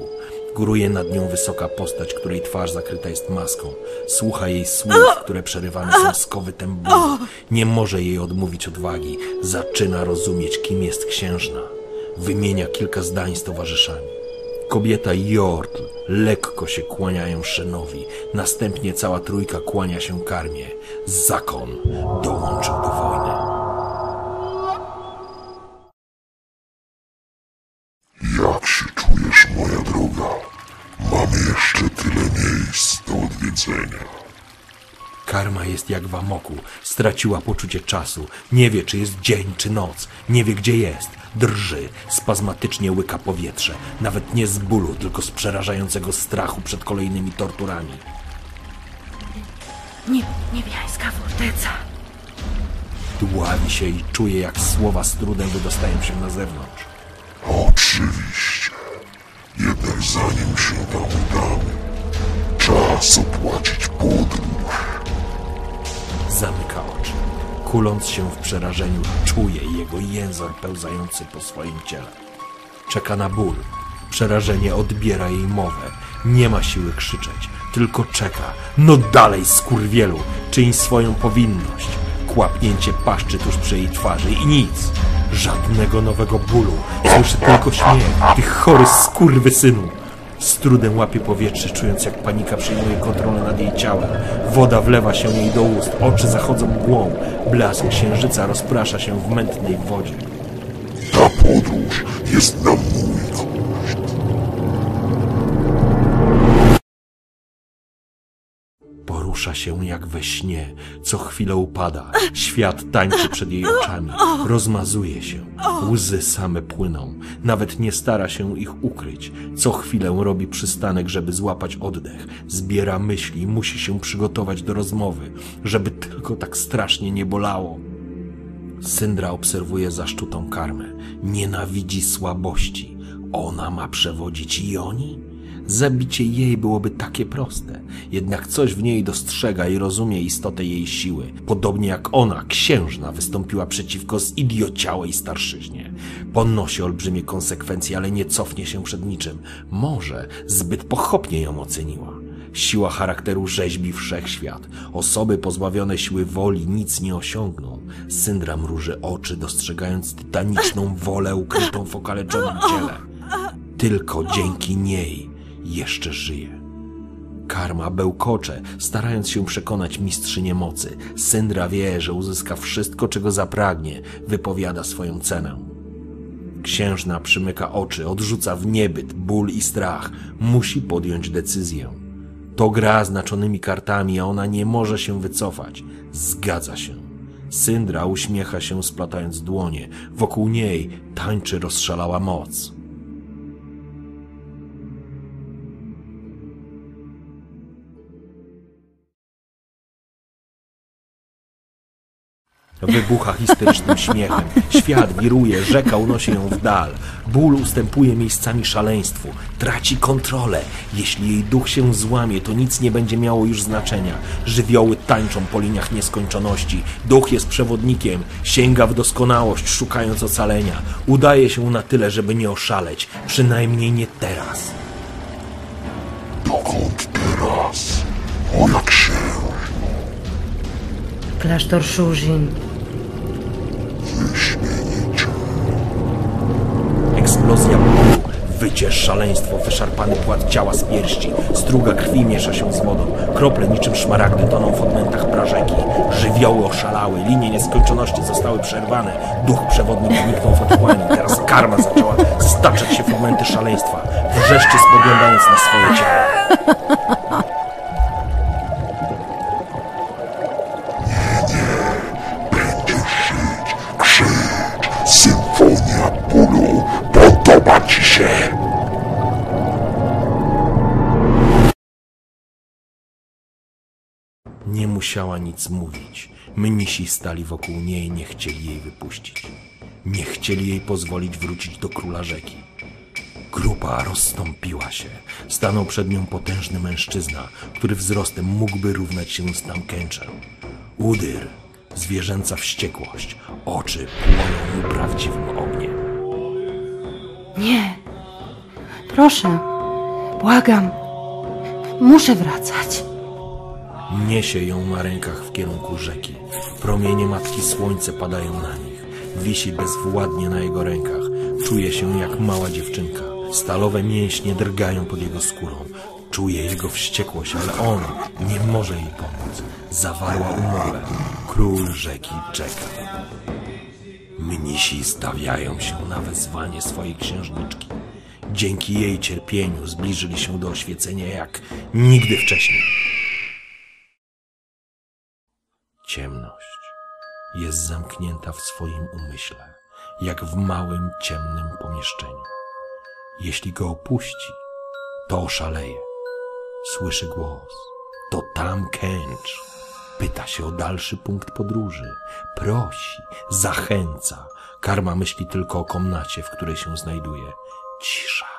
Góruje nad nią wysoka postać, której twarz zakryta jest maską. Słucha jej słów, które przerywane są skowytem bólu. Nie może jej odmówić odwagi. Zaczyna rozumieć, kim jest księżna. Wymienia kilka zdań z towarzyszami. Kobieta i Jortl lekko się kłaniają Szenowi. Następnie cała trójka kłania się karmie. Zakon dołączył do wojny. Do odwiedzenia. Karma jest jak w amoku. Straciła poczucie czasu. Nie wie, czy jest dzień, czy noc. Nie wie, gdzie jest. Drży. Spazmatycznie łyka powietrze. Nawet nie z bólu, tylko z przerażającego strachu przed kolejnymi torturami. nie, niebiańska forteca. Dławi się i czuje, jak słowa z trudem wydostają się na zewnątrz. Oczywiście. Jednak zanim się tam udamy, czas opłacić podróż. Zamyka oczy. Kuląc się w przerażeniu, czuje jego język pełzający po swoim ciele. Czeka na ból. Przerażenie odbiera jej mowę. Nie ma siły krzyczeć, tylko czeka. No dalej, skurwielu, czyń swoją powinność. Kłapnięcie paszczy tuż przy jej twarzy i nic. Żadnego nowego bólu. Słyszy tylko śmiech. Ty chory skurwysynu. Z trudem łapie powietrze, czując jak panika przejmuje kontrolę nad jej ciałem. Woda wlewa się jej do ust, oczy zachodzą mgłą. Blask księżyca rozprasza się w mętnej wodzie. Ta podróż jest na Porusza się jak we śnie, co chwilę upada. Świat tańczy przed jej oczami, rozmazuje się. Łzy same płyną, nawet nie stara się ich ukryć. Co chwilę robi przystanek, żeby złapać oddech. Zbiera myśli, musi się przygotować do rozmowy, żeby tylko tak strasznie nie bolało. Syndra obserwuje zaszczutą karmę. Nienawidzi słabości. Ona ma przewodzić Joni? Zabicie jej byłoby takie proste. Jednak coś w niej dostrzega i rozumie istotę jej siły. Podobnie jak ona, księżna, wystąpiła przeciwko zidiociałej starszyźnie. Ponosi olbrzymie konsekwencje, ale nie cofnie się przed niczym. Może zbyt pochopnie ją oceniła. Siła charakteru rzeźbi wszechświat. Osoby pozbawione siły woli nic nie osiągną. Syndra mruży oczy, dostrzegając tytaniczną wolę ukrytą w okaleczonym ciele. Tylko dzięki niej jeszcze żyje. Karma bełkocze, starając się przekonać mistrzynię mocy. Syndra wie, że uzyska wszystko, czego zapragnie, wypowiada swoją cenę. Księżna przymyka oczy, odrzuca w niebyt ból i strach. Musi podjąć decyzję. To gra znaczonymi kartami, a ona nie może się wycofać. Zgadza się. Syndra uśmiecha się, splatając dłonie. Wokół niej tańczy rozszalała moc. Wybucha histerycznym śmiechem. Świat wiruje, rzeka unosi ją w dal. Ból ustępuje miejscami szaleństwu. Traci kontrolę. Jeśli jej duch się złamie, to nic nie będzie miało już znaczenia. Żywioły tańczą po liniach nieskończoności. Duch jest przewodnikiem. Sięga w doskonałość, szukając ocalenia. Udaje się na tyle, żeby nie oszaleć. Przynajmniej nie teraz. Dokąd teraz? Moja księżna. Klasztor Shujin. Eksplozja bólu, wycie, szaleństwo, wyszarpany płat ciała z pierści, struga krwi miesza się z wodą, krople niczym szmaragdy toną w odmętach prażeki, żywioły oszalały, linie nieskończoności zostały przerwane, duch przewodnik zniknął w otchłani, teraz karma zaczęła staczać się w momenty szaleństwa, wrzeszczy spoglądając na swoje ciało. Musiała nic mówić. Mnisi stali wokół niej i nie chcieli jej wypuścić. Nie chcieli jej pozwolić wrócić do króla rzeki. Grupa rozstąpiła się. Stanął przed nią potężny mężczyzna, który wzrostem mógłby równać się z Tamkęczem. Udyr, zwierzęca wściekłość, oczy płoną mu prawdziwym ogniem. Nie. Proszę. Błagam. Muszę wracać. Niesie ją na rękach w kierunku rzeki. Promienie matki słońce padają na nich. Wisi bezwładnie na jego rękach. Czuje się jak mała dziewczynka. Stalowe mięśnie drgają pod jego skórą. Czuje jego wściekłość, ale on nie może jej pomóc. Zawarła umowę. Król rzeki czeka. Mnisi stawiają się na wezwanie swojej księżniczki. Dzięki jej cierpieniu zbliżyli się do oświecenia jak nigdy wcześniej. Ciemność jest zamknięta w swoim umyśle, jak w małym, ciemnym pomieszczeniu. Jeśli go opuści, to oszaleje. Słyszy głos. To tam Kęcz. Pyta się o dalszy punkt podróży. Prosi, zachęca. Karma myśli tylko o komnacie, w której się znajduje. Cisza.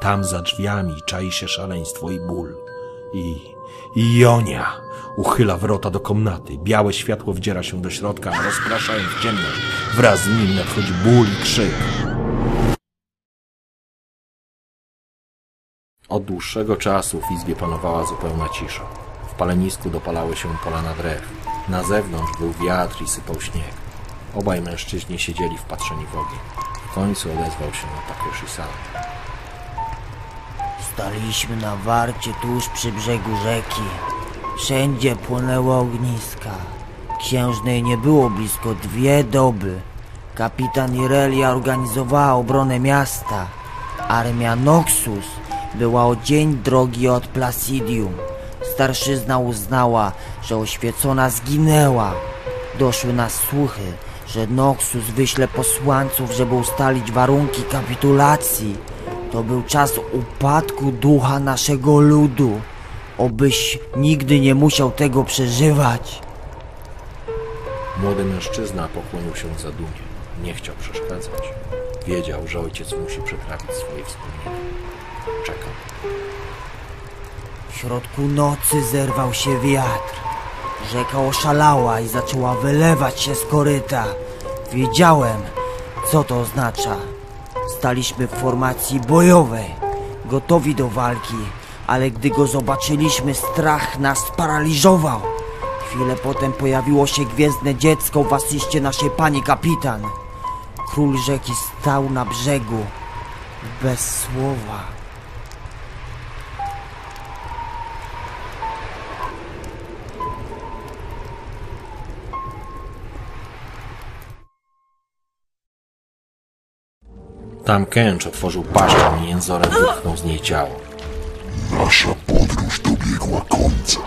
Tam za drzwiami czai się szaleństwo i ból. I, Jonia uchyla wrota do komnaty. Białe światło wdziera się do środka, rozpraszając ciemność. Wraz z nim nadchodzi ból i krzyk. Od dłuższego czasu w izbie panowała zupełna cisza. W palenisku dopalały się polana drew. Na zewnątrz był wiatr i sypał śnieg. Obaj mężczyźni siedzieli wpatrzeni w ogień. W końcu odezwał się Takeshi sam. Staliśmy na warcie tuż przy brzegu rzeki. Wszędzie płonęły ogniska. Księżnej nie było blisko dwie doby. Kapitan Irelia organizowała obronę miasta. Armia Noxus była o dzień drogi od Placidium. Starszyzna uznała, że oświecona zginęła. Doszły nas słuchy, że Noxus wyśle posłańców, żeby ustalić warunki kapitulacji. To był czas upadku ducha naszego ludu. Obyś nigdy nie musiał tego przeżywać. Młody mężczyzna pokłonił się zadumie. Nie chciał przeszkadzać. Wiedział, że ojciec musi przetrawić swoje wspomnienia. Czekał. W środku nocy zerwał się wiatr. Rzeka oszalała i zaczęła wylewać się z koryta. Wiedziałem, co to oznacza. Staliśmy w formacji bojowej, gotowi do walki, ale gdy go zobaczyliśmy, strach nas sparaliżował. Chwilę potem pojawiło się gwiezdne dziecko w asyście naszej pani kapitan. Król rzeki stał na brzegu, bez słowa. Tam Kęcz otworzył paszczę i jęzorem wypchnął z niej ciało. Nasza podróż dobiegła końca.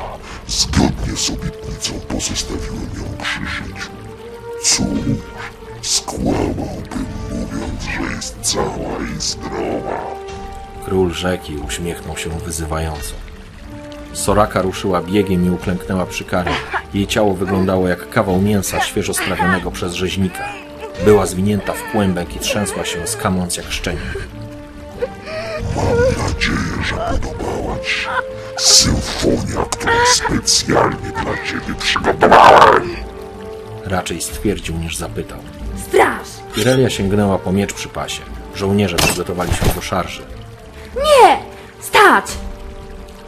Zgodnie z obietnicą pozostawiłem ją przy życiu. Cóż, skłamałbym mówiąc, że jest cała i zdrowa. Król rzeki uśmiechnął się wyzywająco. Soraka ruszyła biegiem i uklęknęła przy karę. Jej ciało wyglądało jak kawał mięsa świeżo sprawionego przez rzeźnika. Była zwinięta w kłębek i trzęsła się, skamląc jak szczeniak. Mam nadzieję, że podobała ci się symfonia, którą specjalnie dla ciebie przygotowałem. Raczej stwierdził niż zapytał. Straż! Irelia sięgnęła po miecz przy pasie. Żołnierze przygotowali się do szarży. Nie! Stać!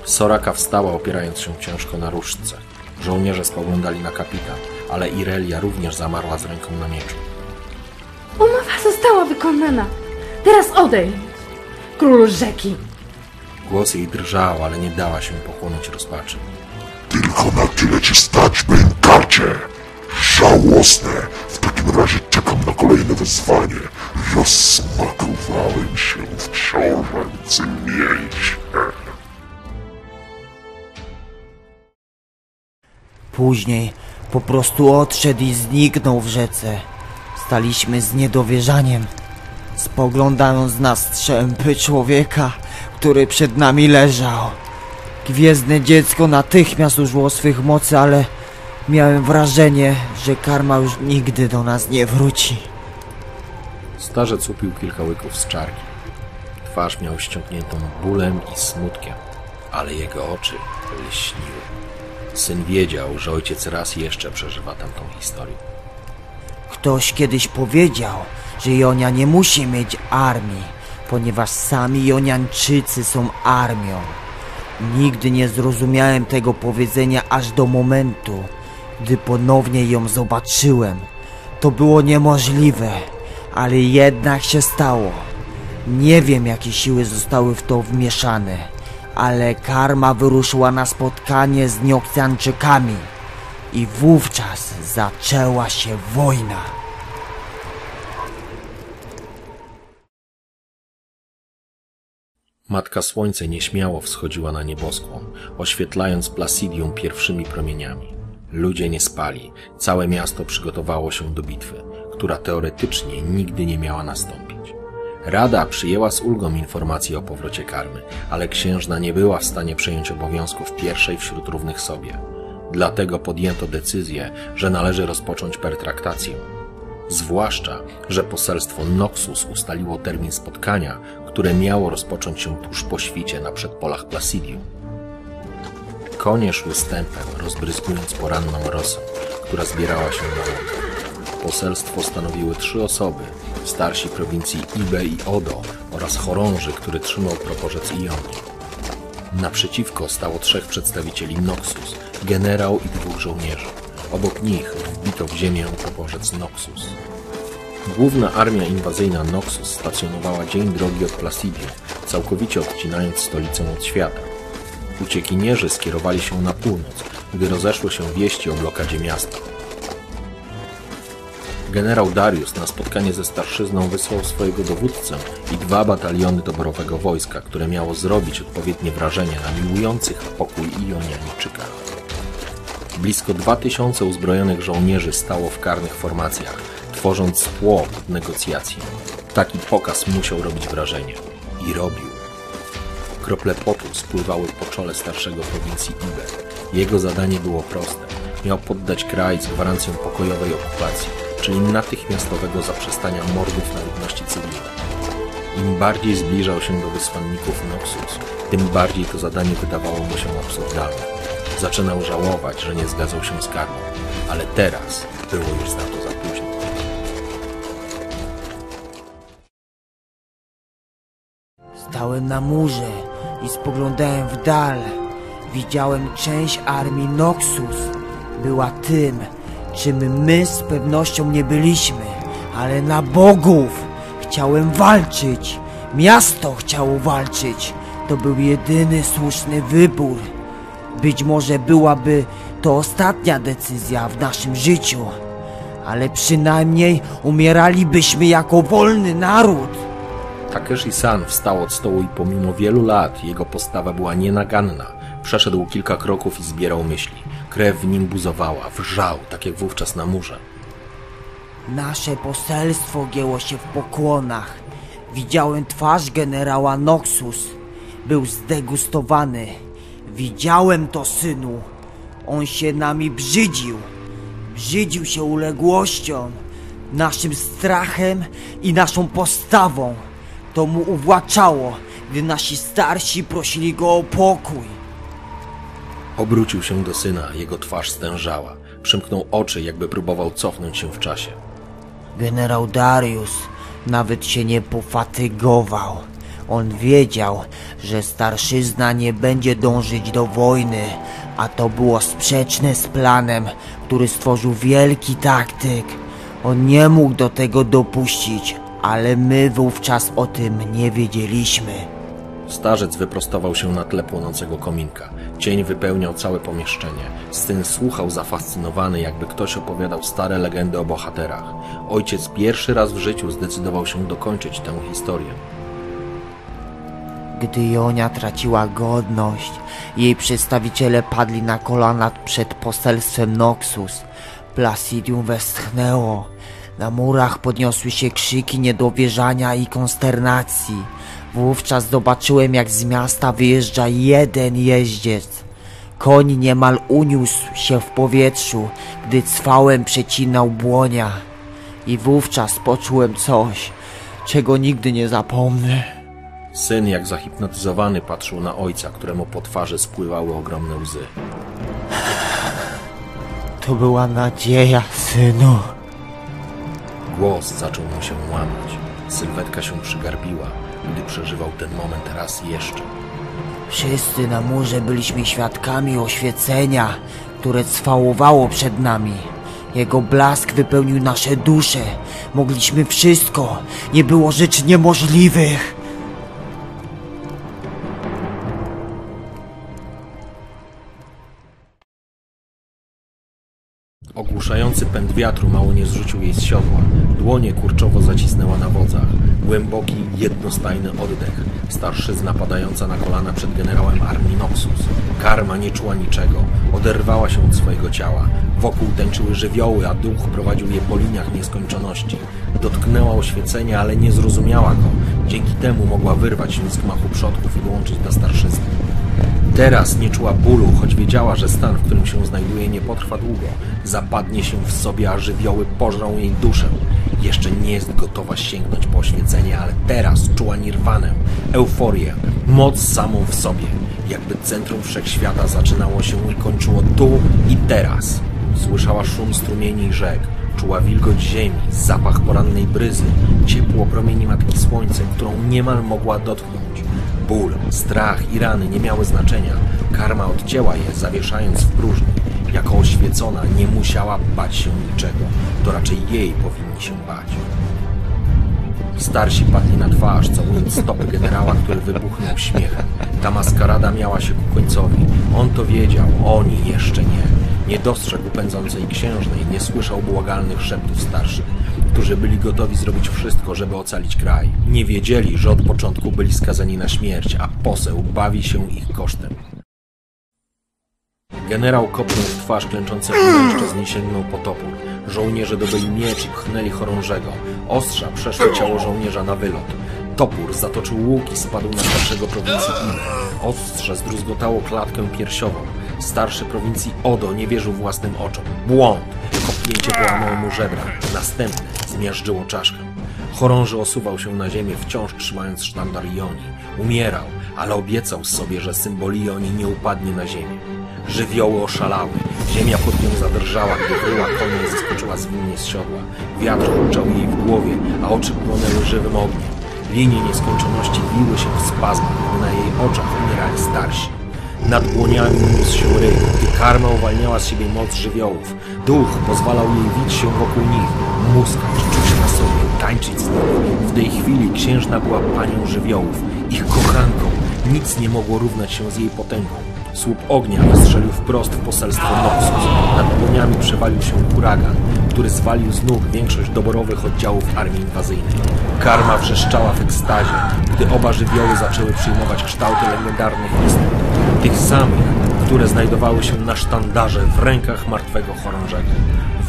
Soraka wstała, opierając się ciężko na różdżce. Żołnierze spoglądali na kapitan, ale Irelia również zamarła z ręką na mieczu. Została wykonana. Teraz odejdź. Król rzeki. Głos jej drżał, ale nie dała się pochłonąć rozpaczy. Tylko na tyle ci stać, bękarcie! Żałosne! W takim razie czekam na kolejne wezwanie. Rozsmakowałem się w książęcym mięsie. Później po prostu odszedł i zniknął w rzece. Staliśmy z niedowierzaniem, spoglądając na strzępy człowieka, który przed nami leżał. Gwiezdne dziecko natychmiast użyło swych mocy, ale miałem wrażenie, że karma już nigdy do nas nie wróci. Starzec upił kilka łyków z czarki. Twarz miał ściągniętą bólem i smutkiem, ale jego oczy lśniły. Syn wiedział, że ojciec raz jeszcze przeżywa tamtą historię. Ktoś kiedyś powiedział, że Jonia nie musi mieć armii, ponieważ sami Joniańczycy są armią. Nigdy nie zrozumiałem tego powiedzenia aż do momentu, gdy ponownie ją zobaczyłem. To było niemożliwe, ale jednak się stało. Nie wiem, jakie siły zostały w to wmieszane, ale karma wyruszyła na spotkanie z Niokcjanczykami. I wówczas zaczęła się wojna. Matka Słońce nieśmiało wschodziła na nieboskłon, oświetlając Placidium pierwszymi promieniami. Ludzie nie spali, całe miasto przygotowało się do bitwy, która teoretycznie nigdy nie miała nastąpić. Rada przyjęła z ulgą informację o powrocie karmy, ale księżna nie była w stanie przejąć obowiązków pierwszej wśród równych sobie. Dlatego podjęto decyzję, że należy rozpocząć pertraktację. Zwłaszcza, że poselstwo Noxus ustaliło termin spotkania, które miało rozpocząć się tuż po świcie na przedpolach Placidium. Konie szły stępem, rozbryzgując poranną rosę, która zbierała się na łąkach. Poselstwo stanowiły trzy osoby, starsi prowincji Ibe i Odo oraz chorąży, który trzymał proporzec Ionii. Naprzeciwko stało trzech przedstawicieli Noxus, generał i dwóch żołnierzy. Obok nich wbito w ziemię proporzec Noxus. Główna armia inwazyjna Noxus stacjonowała dzień drogi od Placidium, całkowicie odcinając stolicę od świata. Uciekinierzy skierowali się na północ, gdy rozeszły się wieści o blokadzie miasta. Generał Darius na spotkanie ze starszyzną wysłał swojego dowódcę i dwa bataliony doborowego wojska, które miało zrobić odpowiednie wrażenie na miłujących pokój Ionianijczykach. Blisko 2000 uzbrojonych żołnierzy stało w karnych formacjach, tworząc tło pod negocjacje. Taki pokaz musiał robić wrażenie. I robił. Krople potu spływały po czole starszego prowincji Iber. Jego zadanie było proste. Miał poddać kraj z gwarancją pokojowej okupacji, czyli natychmiastowego zaprzestania mordów na ludności cywilnej. Im bardziej zbliżał się do wysłanników Noxus, tym bardziej to zadanie wydawało mu się absurdalne. Zaczynał żałować, że nie zgadzał się z karmą, ale teraz było już na to za późno. Stałem na murze i spoglądałem w dal. Widziałem część armii Noxus. Była tym, czym my z pewnością nie byliśmy, ale na bogów. Chciałem walczyć. Miasto chciało walczyć. To był jedyny słuszny wybór. Być może byłaby to ostatnia decyzja w naszym życiu, ale przynajmniej umieralibyśmy jako wolny naród. Takeshi-san wstał od stołu i pomimo wielu lat jego postawa była nienaganna. Przeszedł kilka kroków i zbierał myśli. Krew w nim buzowała, wrzał, tak jak wówczas na murze. Nasze poselstwo gięło się w pokłonach. Widziałem twarz generała Noxus. Był zdegustowany. Widziałem to, synu. On się nami brzydził. Brzydził się uległością, naszym strachem i naszą postawą. To mu uwłaczało, gdy nasi starsi prosili go o pokój. Obrócił się do syna, jego twarz stężała. Przymknął oczy, jakby próbował cofnąć się w czasie. Generał Darius nawet się nie pofatygował. On wiedział, że starszyzna nie będzie dążyć do wojny, a to było sprzeczne z planem, który stworzył wielki taktyk. On nie mógł do tego dopuścić, ale my wówczas o tym nie wiedzieliśmy. Starzec wyprostował się na tle płonącego kominka. Cień wypełniał całe pomieszczenie. Syn słuchał zafascynowany, jakby ktoś opowiadał stare legendy o bohaterach. Ojciec pierwszy raz w życiu zdecydował się dokończyć tę historię. Gdy Jonia traciła godność, jej przedstawiciele padli na kolana przed poselstwem Noxus. Placidium westchnęło. Na murach podniosły się krzyki niedowierzania i konsternacji. Wówczas zobaczyłem, jak z miasta wyjeżdża jeden jeździec. Koń niemal uniósł się w powietrzu, gdy cwałem przecinał błonia. I wówczas poczułem coś, czego nigdy nie zapomnę. Syn, jak zahipnotyzowany, patrzył na ojca, któremu po twarzy spływały ogromne łzy. To była nadzieja, synu. Głos zaczął mu się łamać. Sylwetka się przygarbiła, gdy przeżywał ten moment raz jeszcze. Wszyscy na murze byliśmy świadkami oświecenia, które cwałowało przed nami. Jego blask wypełnił nasze dusze. Mogliśmy wszystko. Nie było rzeczy niemożliwych. Ogłuszający pęd wiatru mało nie zrzucił jej z siodła. Dłonie kurczowo zacisnęła na wodzach. Głęboki, jednostajny oddech. Starszyzna padająca na kolana przed generałem armii Noxus. Karma nie czuła niczego. Oderwała się od swojego ciała. Wokół tańczyły żywioły, a duch prowadził je po liniach nieskończoności. Dotknęła oświecenia, ale nie zrozumiała go. Dzięki temu mogła wyrwać się z gmachu przodków i dołączyć do starszyzny. Teraz nie czuła bólu, choć wiedziała, że stan, w którym się znajduje, nie potrwa długo. Zapadnie się w sobie, a żywioły pożrą jej duszę. Jeszcze nie jest gotowa sięgnąć po oświecenie, ale teraz czuła nirwanę, euforię, moc samą w sobie. Jakby centrum wszechświata zaczynało się i kończyło tu i teraz. Słyszała szum strumieni i rzek, czuła wilgoć ziemi, zapach porannej bryzy, ciepło promieni Matki Słońce, którą niemal mogła dotknąć. Ból, strach i rany nie miały znaczenia. Karma odcięła je, zawieszając w próżni. Jako oświecona nie musiała bać się niczego. To raczej jej powinni się bać. Starsi padli na twarz, całując stopy generała, który wybuchnął śmiechem. Ta maskarada miała się ku końcowi. On to wiedział, oni jeszcze nie. Nie dostrzegł pędzącej księżnej, nie słyszał błagalnych szeptów starszych, którzy byli gotowi zrobić wszystko, żeby ocalić kraj. Nie wiedzieli, że od początku byli skazani na śmierć, a poseł bawi się ich kosztem. Generał kopnął w twarz klęczącego mężczyzny i sięgnął po topór. Żołnierze dobyli miecz i pchnęli chorążego. Ostrza przeszły ciało żołnierza na wylot. Topór zatoczył łuk i spadł na starszego prowincji Ine. Ostrze zdruzgotało klatkę piersiową. Starszy prowincji Odo nie wierzył własnym oczom. Błąd! Kopnięcie połamało mu żebra. Następne zmiażdżyło czaszkę. Chorąży osuwał się na ziemię, wciąż trzymając sztandar Joni. Umierał, ale obiecał sobie, że symbol Joni nie upadnie na ziemię. Żywioły oszalały. Ziemia pod nią zadrżała, gdy wyła konia i zeskoczyła zwinnie z siodła. Wiatr huczał jej w głowie, a oczy płonęły żywym ogniem. Linie nieskończoności wiły się w spazmach, gdy na jej oczach umierali starsi. Nad dłoniami niósł się ryk, gdy karma uwalniała z siebie moc żywiołów. Duch pozwalał jej wić się wokół nich, muskać, czuć na sobie, tańczyć z nimi. W tej chwili księżna była panią żywiołów, ich kochanką. Nic nie mogło równać się z jej potęgą. Słup ognia wystrzelił wprost w poselstwo Noxus. Nad dłoniami przewalił się huragan, który zwalił z nóg większość doborowych oddziałów armii inwazyjnej. Karma wrzeszczała w ekstazie, gdy oba żywioły zaczęły przyjmować kształty legendarnych istot. Tych samych, które znajdowały się na sztandarze w rękach martwego chorążego.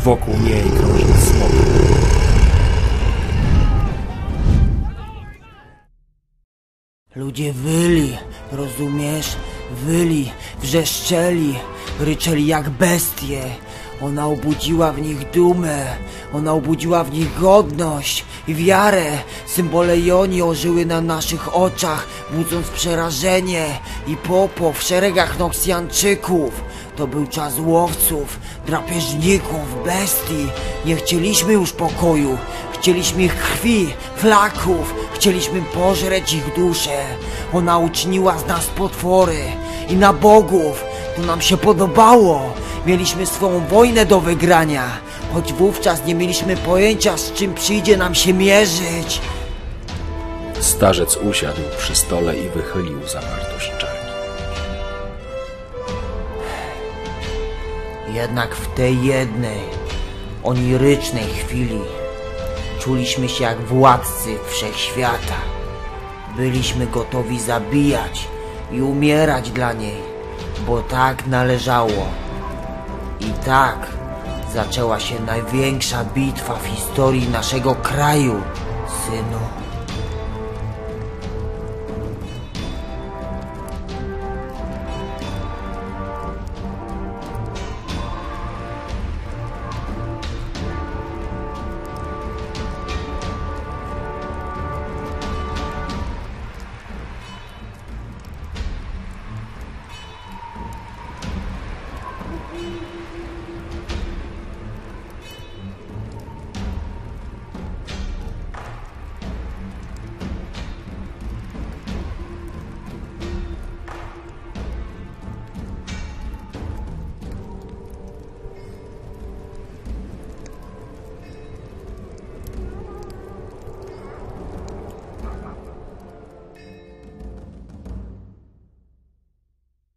Wokół niej krążył smok. Ludzie wyli, rozumiesz? Wyli, wrzeszczeli, ryczeli jak bestie. Ona obudziła w nich dumę, ona obudziła w nich godność i wiarę. Symbole Joni ożyły na naszych oczach, budząc przerażenie i popo w szeregach Noksjanczyków. To był czas łowców, drapieżników, bestii. Nie chcieliśmy już pokoju, chcieliśmy ich krwi, flaków, chcieliśmy pożreć ich dusze. Ona uczyniła z nas potwory i na bogów. To nam się podobało. Mieliśmy swą wojnę do wygrania, choć wówczas nie mieliśmy pojęcia, z czym przyjdzie nam się mierzyć. Starzec usiadł przy stole i wychylił zawartość czarki. Jednak w tej jednej, onirycznej chwili czuliśmy się jak władcy wszechświata. Byliśmy gotowi zabijać i umierać dla niej, bo tak należało. I tak zaczęła się największa bitwa w historii naszego kraju, synu.